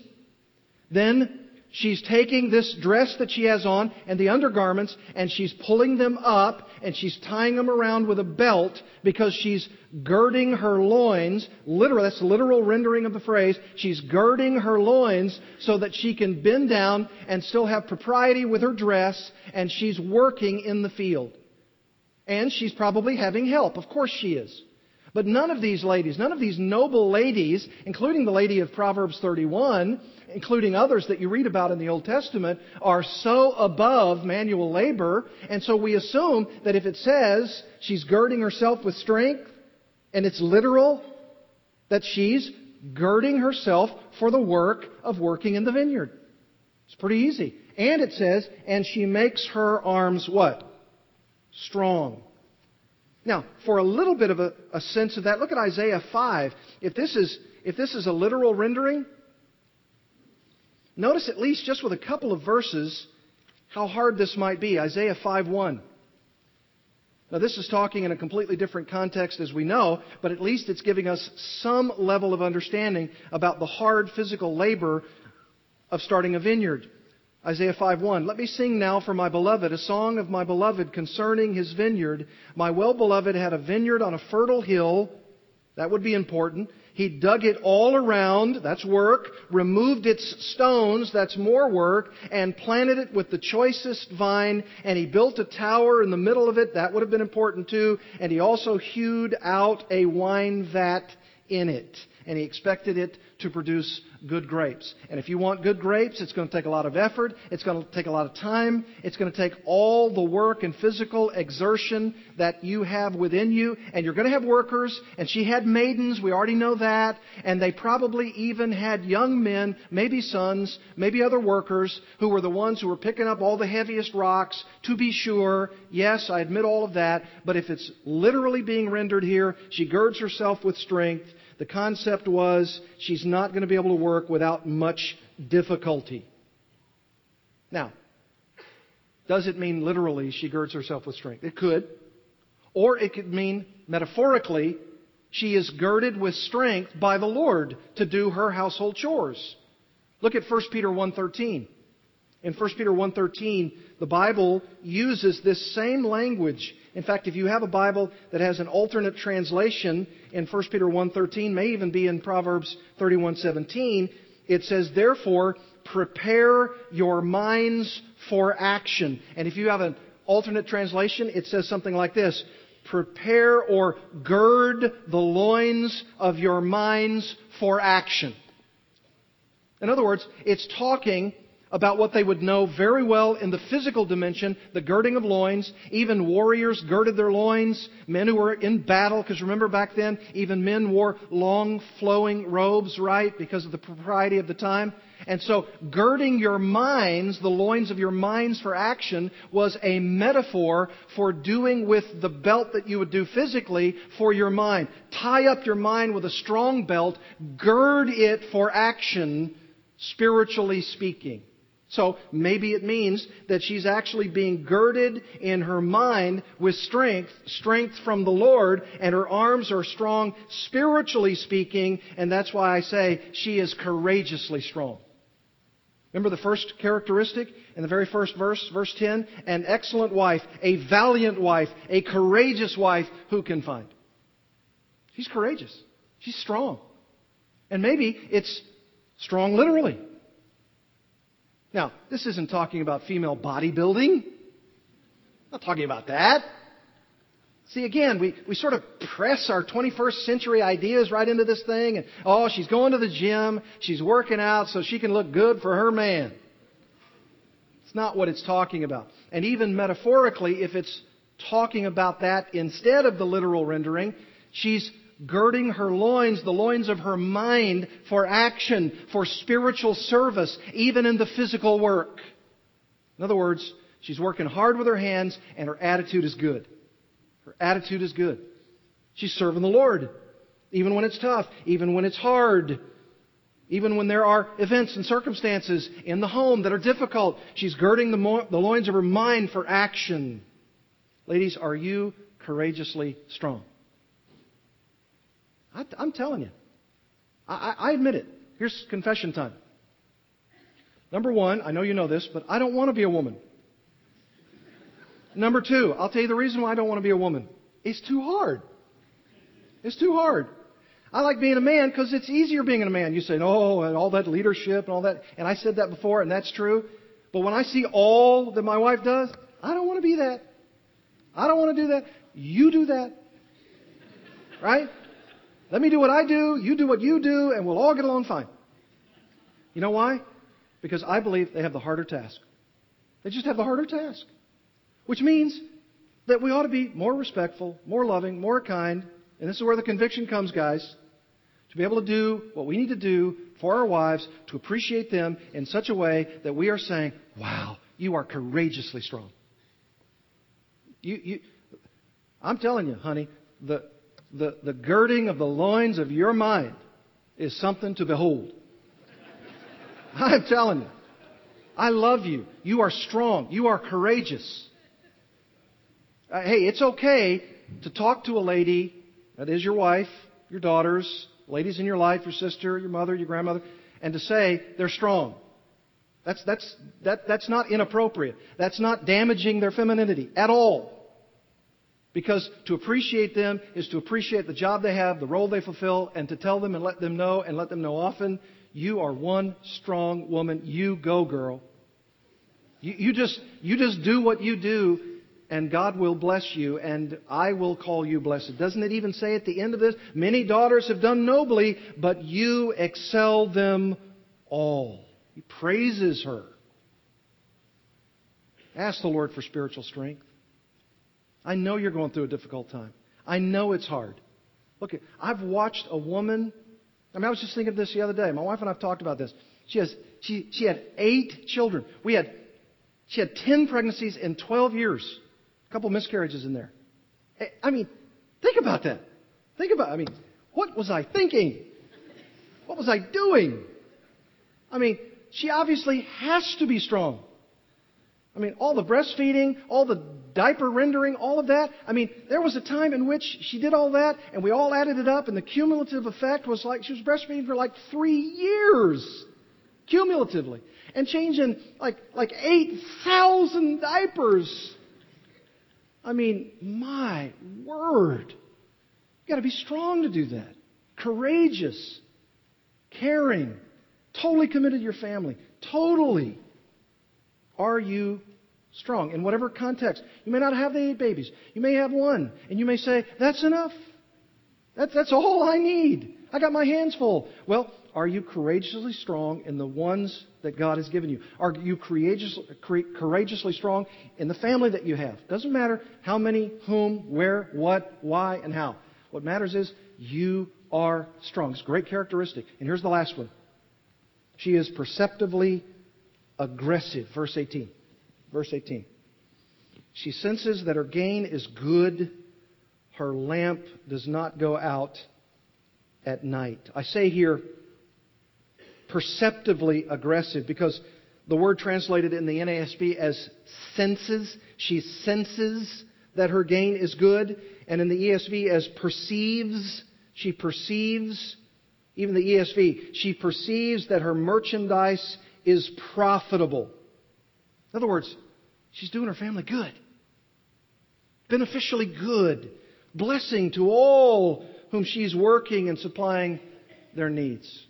then she's taking this dress that she has on and the undergarments and she's pulling them up and she's tying them around with a belt because she's girding her loins. Literal, that's the literal rendering of the phrase. She's girding her loins so that she can bend down and still have propriety with her dress and she's working in the field. And she's probably having help. Of course she is. But none of these ladies, none of these noble ladies, including the lady of Proverbs 31, including others that you read about in the Old Testament, are so above manual labor. And so we assume that if it says she's girding herself with strength, and it's literal, that she's girding herself for the work of working in the vineyard. It's pretty easy. And it says, and she makes her arms what? Strong. Now, for a little bit of a, a sense of that, look at Isaiah 5. If this is, if this is a literal rendering, Notice at least just with a couple of verses how hard this might be. Isaiah 5:1. Now this is talking in a completely different context as we know, but at least it's giving us some level of understanding about the hard physical labor of starting a vineyard. Isaiah 5:1 Let me sing now for my beloved a song of my beloved concerning his vineyard. My well-beloved had a vineyard on a fertile hill. That would be important. He dug it all around, that's work, removed its stones, that's more work, and planted it with the choicest vine, and he built a tower in the middle of it, that would have been important too, and he also hewed out a wine vat in it and he expected it to produce good grapes. And if you want good grapes, it's going to take a lot of effort, it's going to take a lot of time, it's going to take all the work and physical exertion that you have within you, and you're going to have workers, and she had maidens, we already know that, and they probably even had young men, maybe sons, maybe other workers, who were the ones who were picking up all the heaviest rocks, to be sure. Yes, I admit all of that, but if it's literally being rendered here, she girds herself with strength, the concept was she's not going to be able to work without much difficulty. Now, does it mean literally she girds herself with strength? It could. Or it could mean metaphorically she is girded with strength by the Lord to do her household chores. Look at 1 Peter 1:13. In 1 Peter 1:13, the Bible uses this same language in fact, if you have a Bible that has an alternate translation in 1 Peter 1:13, may even be in Proverbs 31:17, it says, "Therefore, prepare your minds for action." And if you have an alternate translation, it says something like this: "Prepare or gird the loins of your minds for action." In other words, it's talking about what they would know very well in the physical dimension, the girding of loins. Even warriors girded their loins. Men who were in battle, because remember back then, even men wore long flowing robes, right? Because of the propriety of the time. And so, girding your minds, the loins of your minds for action, was a metaphor for doing with the belt that you would do physically for your mind. Tie up your mind with a strong belt, gird it for action, spiritually speaking. So maybe it means that she's actually being girded in her mind with strength, strength from the Lord, and her arms are strong spiritually speaking, and that's why I say she is courageously strong. Remember the first characteristic in the very first verse, verse 10? An excellent wife, a valiant wife, a courageous wife, who can find? She's courageous. She's strong. And maybe it's strong literally. Now, this isn't talking about female bodybuilding. I'm not talking about that. See, again, we, we sort of press our 21st century ideas right into this thing. And, oh, she's going to the gym. She's working out so she can look good for her man. It's not what it's talking about. And even metaphorically, if it's talking about that instead of the literal rendering, she's girding her loins, the loins of her mind, for action, for spiritual service, even in the physical work. In other words, she's working hard with her hands and her attitude is good. Her attitude is good. She's serving the Lord, even when it's tough, even when it's hard. Even when there are events and circumstances in the home that are difficult, she's girding the, mo- the loins of her mind for action. Ladies, are you courageously strong? I, am telling you. I, I admit it. Here's confession time. Number one, I know you know this, but I don't want to be a woman. Number two, I'll tell you the reason why I don't want to be a woman. It's too hard. It's too hard. I like being a man because it's easier being a man. You say, oh, and all that leadership and all that. And I said that before, and that's true. But when I see all that my wife does, I don't want to be that. I don't want to do that. You do that. Right? Let me do what I do, you do what you do, and we'll all get along fine. You know why? Because I believe they have the harder task. They just have the harder task. Which means that we ought to be more respectful, more loving, more kind. And this is where the conviction comes, guys. To be able to do what we need to do for our wives, to appreciate them in such a way that we are saying, wow, you are courageously strong. You, you, I'm telling you, honey, the, the, the girding of the loins of your mind is something to behold. I'm telling you. I love you. You are strong. You are courageous. Uh, hey, it's okay to talk to a lady, that is your wife, your daughters, ladies in your life, your sister, your mother, your grandmother, and to say they're strong. That's, that's, that, that's not inappropriate. That's not damaging their femininity at all. Because to appreciate them is to appreciate the job they have, the role they fulfill, and to tell them and let them know and let them know often, you are one strong woman. You go, girl. You, you just, you just do what you do and God will bless you, and I will call you blessed. Doesn't it even say at the end of this, many daughters have done nobly, but you excel them all? He praises her. Ask the Lord for spiritual strength. I know you're going through a difficult time. I know it's hard. Look, I've watched a woman. I mean, I was just thinking of this the other day. My wife and I have talked about this. She has, she, she had eight children. We had, she had 10 pregnancies in 12 years. A couple miscarriages in there. Eh, I mean, think about that. Think about, I mean, what was I thinking? What was I doing? I mean, she obviously has to be strong. I mean, all the breastfeeding, all the diaper rendering, all of that. I mean, there was a time in which she did all that, and we all added it up, and the cumulative effect was like she was breastfeeding for like three years, cumulatively, and changing like like eight thousand diapers. I mean, my word, you got to be strong to do that, courageous, caring, totally committed to your family, totally. Are you strong in whatever context? You may not have the eight babies. You may have one. And you may say, that's enough. That's, that's all I need. I got my hands full. Well, are you courageously strong in the ones that God has given you? Are you courageously, courageously strong in the family that you have? Doesn't matter how many, whom, where, what, why, and how. What matters is you are strong. It's a great characteristic. And here's the last one. She is perceptively aggressive. Verse 18. Verse 18. She senses that her gain is good. Her lamp does not go out at night. I say here, perceptively aggressive because the word translated in the NASB as senses, she senses that her gain is good. And in the ESV as perceives, she perceives, even the ESV, she perceives that her merchandise is profitable. In other words, she's doing her family good, beneficially good, blessing to all whom she's working and supplying their needs.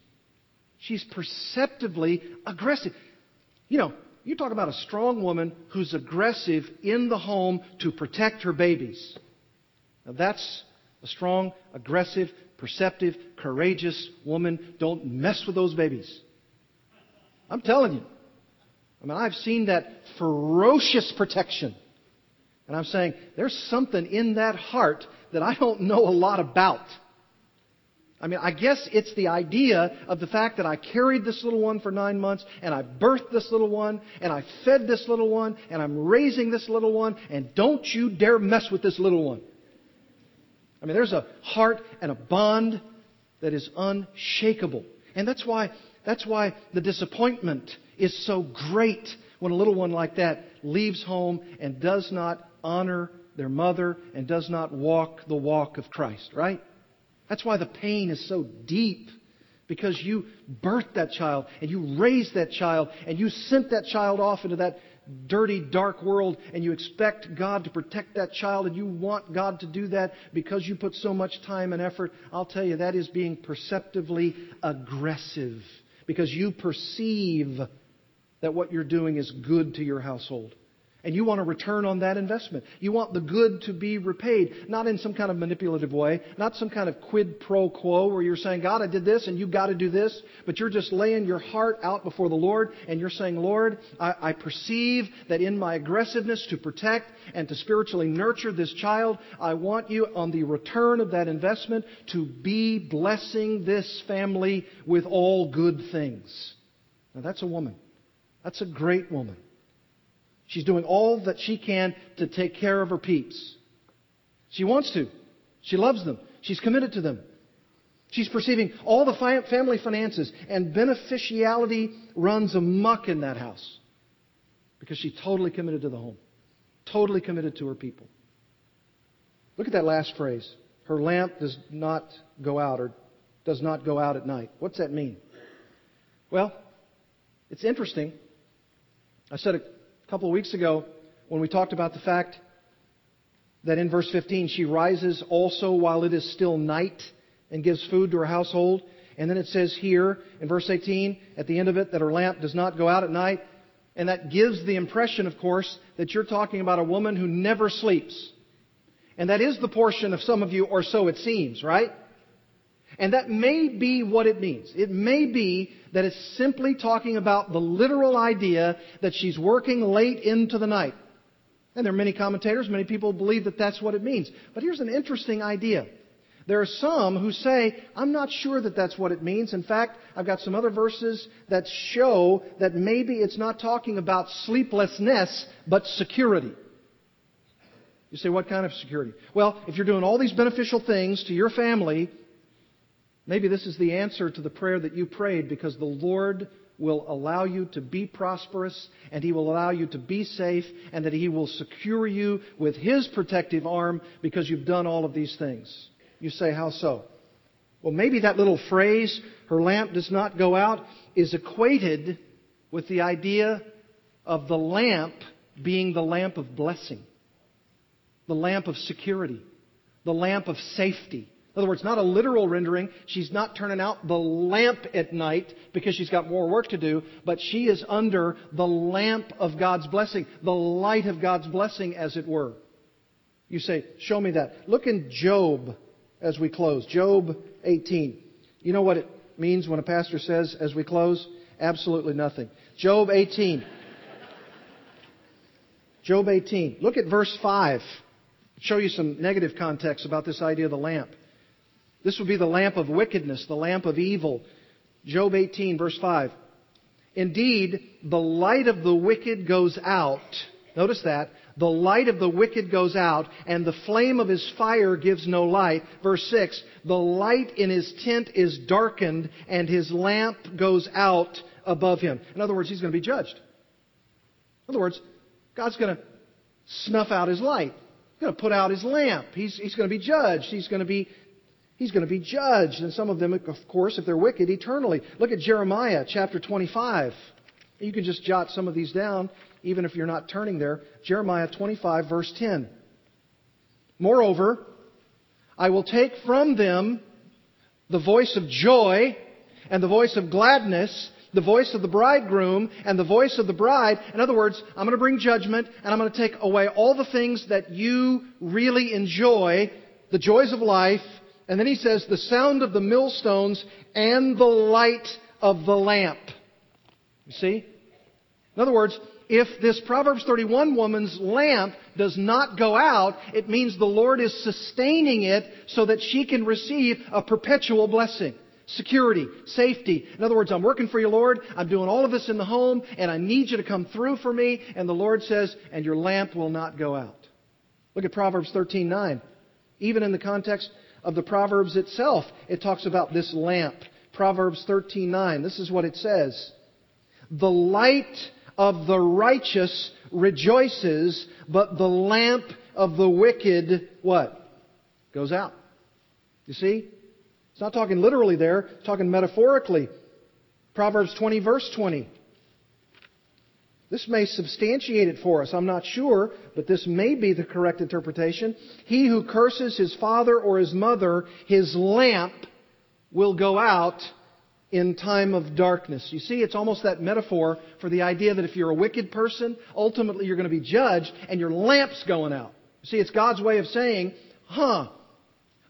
She's perceptively aggressive. You know, you talk about a strong woman who's aggressive in the home to protect her babies. Now that's a strong, aggressive, perceptive, courageous woman. Don't mess with those babies. I'm telling you. I mean, I've seen that ferocious protection. And I'm saying there's something in that heart that I don't know a lot about. I mean, I guess it's the idea of the fact that I carried this little one for nine months, and I birthed this little one, and I fed this little one, and I'm raising this little one, and don't you dare mess with this little one. I mean, there's a heart and a bond that is unshakable. And that's why that's why the disappointment is so great when a little one like that leaves home and does not honor their mother and does not walk the walk of Christ, right? That's why the pain is so deep because you birthed that child and you raised that child and you sent that child off into that dirty, dark world and you expect God to protect that child and you want God to do that because you put so much time and effort, I'll tell you that is being perceptively aggressive because you perceive that what you're doing is good to your household. And you want a return on that investment. You want the good to be repaid, not in some kind of manipulative way, not some kind of quid pro quo where you're saying, God, I did this and you've got to do this, but you're just laying your heart out before the Lord and you're saying, Lord, I, I perceive that in my aggressiveness to protect and to spiritually nurture this child, I want you on the return of that investment to be blessing this family with all good things. Now that's a woman. That's a great woman. She's doing all that she can to take care of her peeps. She wants to. She loves them. She's committed to them. She's perceiving all the family finances and beneficiality runs amuck in that house because she's totally committed to the home, totally committed to her people. Look at that last phrase. Her lamp does not go out or does not go out at night. What's that mean? Well, it's interesting. I said a couple of weeks ago when we talked about the fact that in verse 15 she rises also while it is still night and gives food to her household. And then it says here in verse 18 at the end of it that her lamp does not go out at night. And that gives the impression, of course, that you're talking about a woman who never sleeps. And that is the portion of some of you, or so it seems, right? And that may be what it means. It may be that it's simply talking about the literal idea that she's working late into the night. And there are many commentators, many people believe that that's what it means. But here's an interesting idea. There are some who say, I'm not sure that that's what it means. In fact, I've got some other verses that show that maybe it's not talking about sleeplessness, but security. You say, what kind of security? Well, if you're doing all these beneficial things to your family, Maybe this is the answer to the prayer that you prayed because the Lord will allow you to be prosperous and He will allow you to be safe and that He will secure you with His protective arm because you've done all of these things. You say, how so? Well, maybe that little phrase, her lamp does not go out, is equated with the idea of the lamp being the lamp of blessing, the lamp of security, the lamp of safety in other words, not a literal rendering. She's not turning out the lamp at night because she's got more work to do, but she is under the lamp of God's blessing, the light of God's blessing, as it were. You say, show me that. Look in Job as we close. Job 18. You know what it means when a pastor says as we close? Absolutely nothing. Job 18. Job 18. Look at verse 5. Show you some negative context about this idea of the lamp. This would be the lamp of wickedness, the lamp of evil. Job 18, verse 5. Indeed, the light of the wicked goes out. Notice that. The light of the wicked goes out, and the flame of his fire gives no light. Verse 6. The light in his tent is darkened, and his lamp goes out above him. In other words, he's going to be judged. In other words, God's going to snuff out his light. He's going to put out his lamp. He's, he's going to be judged. He's going to be He's going to be judged. And some of them, of course, if they're wicked, eternally. Look at Jeremiah chapter 25. You can just jot some of these down, even if you're not turning there. Jeremiah 25, verse 10. Moreover, I will take from them the voice of joy and the voice of gladness, the voice of the bridegroom and the voice of the bride. In other words, I'm going to bring judgment and I'm going to take away all the things that you really enjoy, the joys of life, and then he says, the sound of the millstones and the light of the lamp. You see? In other words, if this Proverbs 31 woman's lamp does not go out, it means the Lord is sustaining it so that she can receive a perpetual blessing. Security, safety. In other words, I'm working for you, Lord. I'm doing all of this in the home, and I need you to come through for me. And the Lord says, and your lamp will not go out. Look at Proverbs 13:9. Even in the context of the Proverbs itself, it talks about this lamp. Proverbs 13:9. This is what it says. The light of the righteous rejoices, but the lamp of the wicked what? Goes out. You see? It's not talking literally there, it's talking metaphorically. Proverbs 20, verse 20. This may substantiate it for us. I'm not sure, but this may be the correct interpretation. He who curses his father or his mother, his lamp will go out in time of darkness. You see, it's almost that metaphor for the idea that if you're a wicked person, ultimately you're going to be judged and your lamp's going out. You see, it's God's way of saying, huh,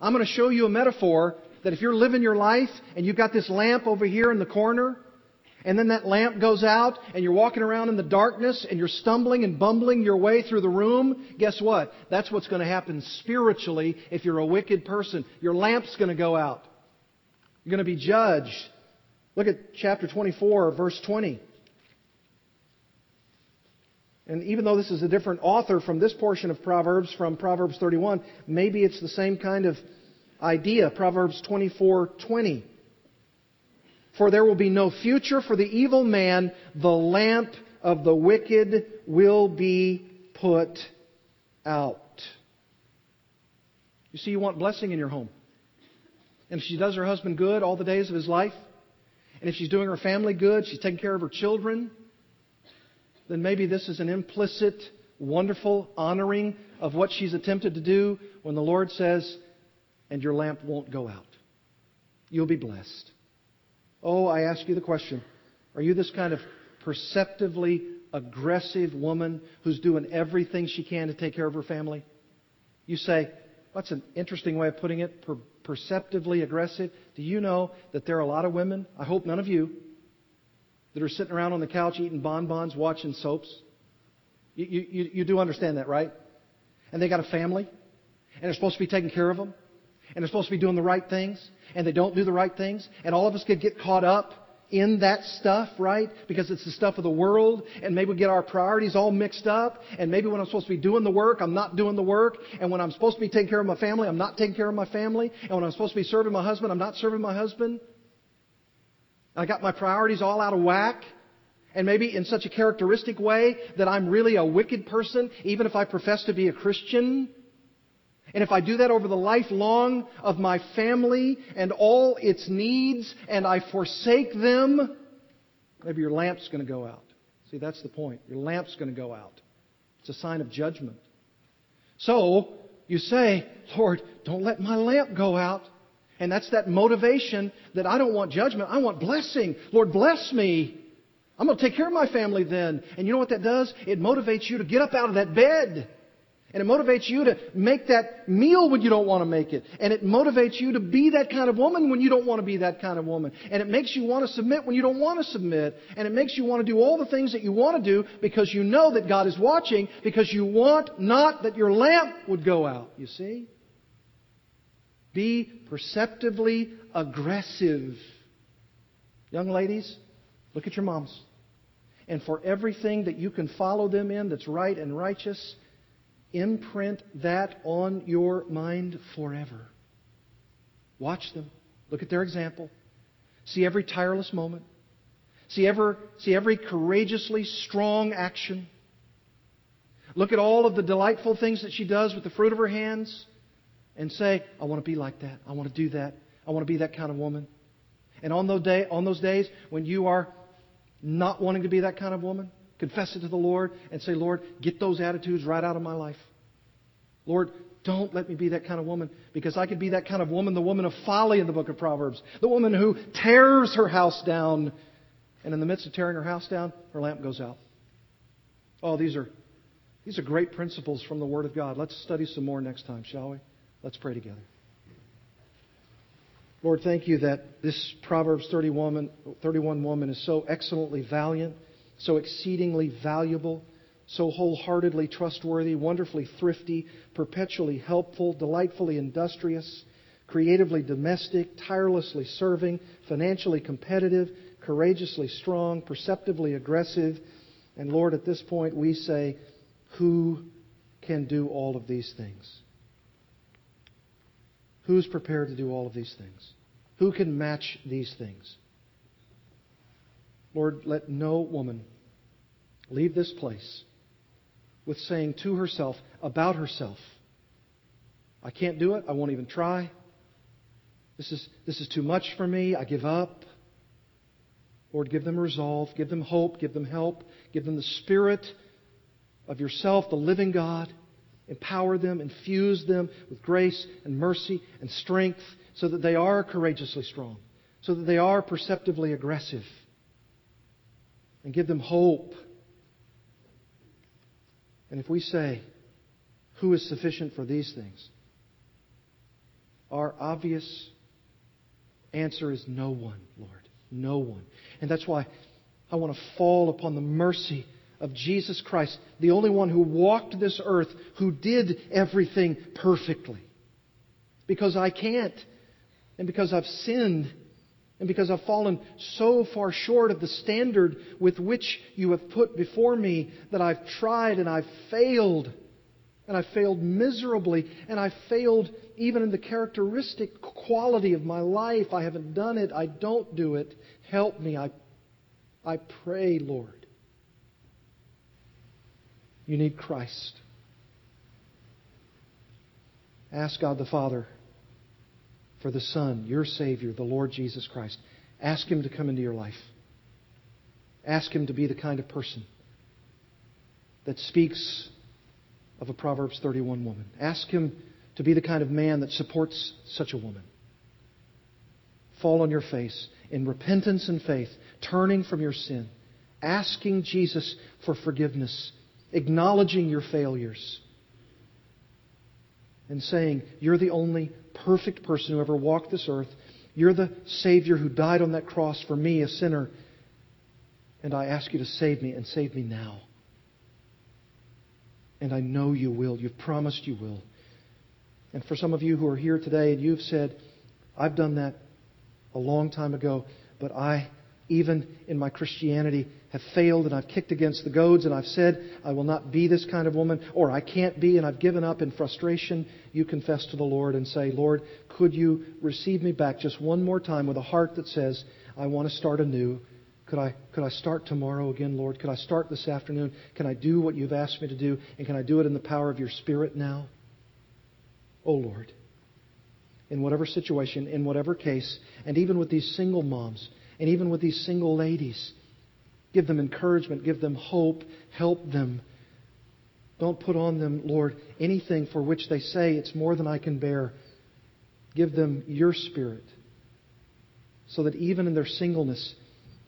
I'm going to show you a metaphor that if you're living your life and you've got this lamp over here in the corner, and then that lamp goes out and you're walking around in the darkness and you're stumbling and bumbling your way through the room, guess what? That's what's going to happen spiritually if you're a wicked person. Your lamp's going to go out. You're going to be judged. Look at chapter 24, verse 20. And even though this is a different author from this portion of Proverbs, from Proverbs 31, maybe it's the same kind of idea. Proverbs 24:20. For there will be no future for the evil man, the lamp of the wicked will be put out. You see, you want blessing in your home. And if she does her husband good all the days of his life, and if she's doing her family good, she's taking care of her children, then maybe this is an implicit, wonderful honoring of what she's attempted to do when the Lord says, and your lamp won't go out. You'll be blessed. Oh, I ask you the question Are you this kind of perceptively aggressive woman who's doing everything she can to take care of her family? You say, That's an interesting way of putting it? Per- perceptively aggressive. Do you know that there are a lot of women, I hope none of you, that are sitting around on the couch eating bonbons, watching soaps? You, you, you do understand that, right? And they got a family, and they're supposed to be taking care of them, and they're supposed to be doing the right things, and they don't do the right things, and all of us could get caught up in that stuff, right? Because it's the stuff of the world, and maybe we get our priorities all mixed up, and maybe when I'm supposed to be doing the work, I'm not doing the work, and when I'm supposed to be taking care of my family, I'm not taking care of my family, and when I'm supposed to be serving my husband, I'm not serving my husband. I got my priorities all out of whack. And maybe in such a characteristic way that I'm really a wicked person, even if I profess to be a Christian. And if I do that over the lifelong of my family and all its needs and I forsake them, maybe your lamp's going to go out. See, that's the point. Your lamp's going to go out. It's a sign of judgment. So, you say, Lord, don't let my lamp go out. And that's that motivation that I don't want judgment. I want blessing. Lord, bless me. I'm going to take care of my family then. And you know what that does? It motivates you to get up out of that bed and it motivates you to make that meal when you don't want to make it. And it motivates you to be that kind of woman when you don't want to be that kind of woman. And it makes you want to submit when you don't want to submit. And it makes you want to do all the things that you want to do because you know that God is watching, because you want not that your lamp would go out. You see? Be perceptively aggressive. Young ladies, look at your moms. And for everything that you can follow them in that's right and righteous, Imprint that on your mind forever. Watch them. Look at their example. See every tireless moment. See, ever, see every courageously strong action. Look at all of the delightful things that she does with the fruit of her hands and say, I want to be like that. I want to do that. I want to be that kind of woman. And on those, day, on those days when you are not wanting to be that kind of woman, Confess it to the Lord and say, Lord, get those attitudes right out of my life. Lord, don't let me be that kind of woman because I could be that kind of woman, the woman of folly in the book of Proverbs, the woman who tears her house down. And in the midst of tearing her house down, her lamp goes out. Oh, these are, these are great principles from the Word of God. Let's study some more next time, shall we? Let's pray together. Lord, thank you that this Proverbs 31, 31 woman is so excellently valiant so exceedingly valuable, so wholeheartedly trustworthy, wonderfully thrifty, perpetually helpful, delightfully industrious, creatively domestic, tirelessly serving, financially competitive, courageously strong, perceptively aggressive. And Lord, at this point we say, who can do all of these things? Who's prepared to do all of these things? Who can match these things? Lord, let no woman leave this place with saying to herself, about herself, I can't do it. I won't even try. This is, this is too much for me. I give up. Lord, give them resolve, give them hope, give them help, give them the Spirit of yourself, the living God. Empower them, infuse them with grace and mercy and strength so that they are courageously strong, so that they are perceptively aggressive. And give them hope. And if we say, Who is sufficient for these things? Our obvious answer is no one, Lord. No one. And that's why I want to fall upon the mercy of Jesus Christ, the only one who walked this earth, who did everything perfectly. Because I can't, and because I've sinned, and because I've fallen so far short of the standard with which you have put before me that I've tried and I've failed. And I've failed miserably, and I've failed even in the characteristic quality of my life. I haven't done it. I don't do it. Help me. I, I pray, Lord. You need Christ. Ask God the Father for the Son, your Savior, the Lord Jesus Christ. Ask Him to come into your life. Ask Him to be the kind of person that speaks of a Proverbs 31 woman. Ask Him to be the kind of man that supports such a woman. Fall on your face in repentance and faith, turning from your sin, asking Jesus for forgiveness acknowledging your failures, and saying, You're the only perfect person who ever walked this earth. You're the Savior who died on that cross for me, a sinner. And I ask you to save me and save me now. And I know you will. You've promised you will. And for some of you who are here today and you've said, I've done that a long time ago, but I even in my Christianity, have failed and I've kicked against the goads and I've said, I will not be this kind of woman, or I can't be and I've given up in frustration, you confess to the Lord and say, Lord, could you receive me back just one more time with a heart that says, I want to start anew? Could I, could I start tomorrow again, Lord? Could I start this afternoon? Can I do what you've asked me to do? And can I do it in the power of your Spirit now? Oh, Lord. In whatever situation, in whatever case, and even with these single moms, and even with these single ladies. Give them encouragement, give them hope, help them. Don't put on them, Lord, anything for which they say it's more than I can bear. Give them your spirit so that even in their singleness,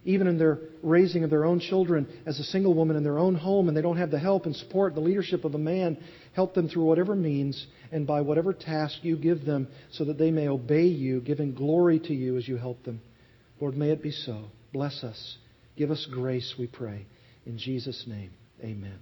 even in their raising of their own children as a single woman in their own home, and they don't have the help and support, the leadership of a man, help them through whatever means and by whatever task you give them so that they may obey you, giving glory to you as you help them. Lord, may it be so. Bless us. Give us grace, we pray. In Jesus' name, amen.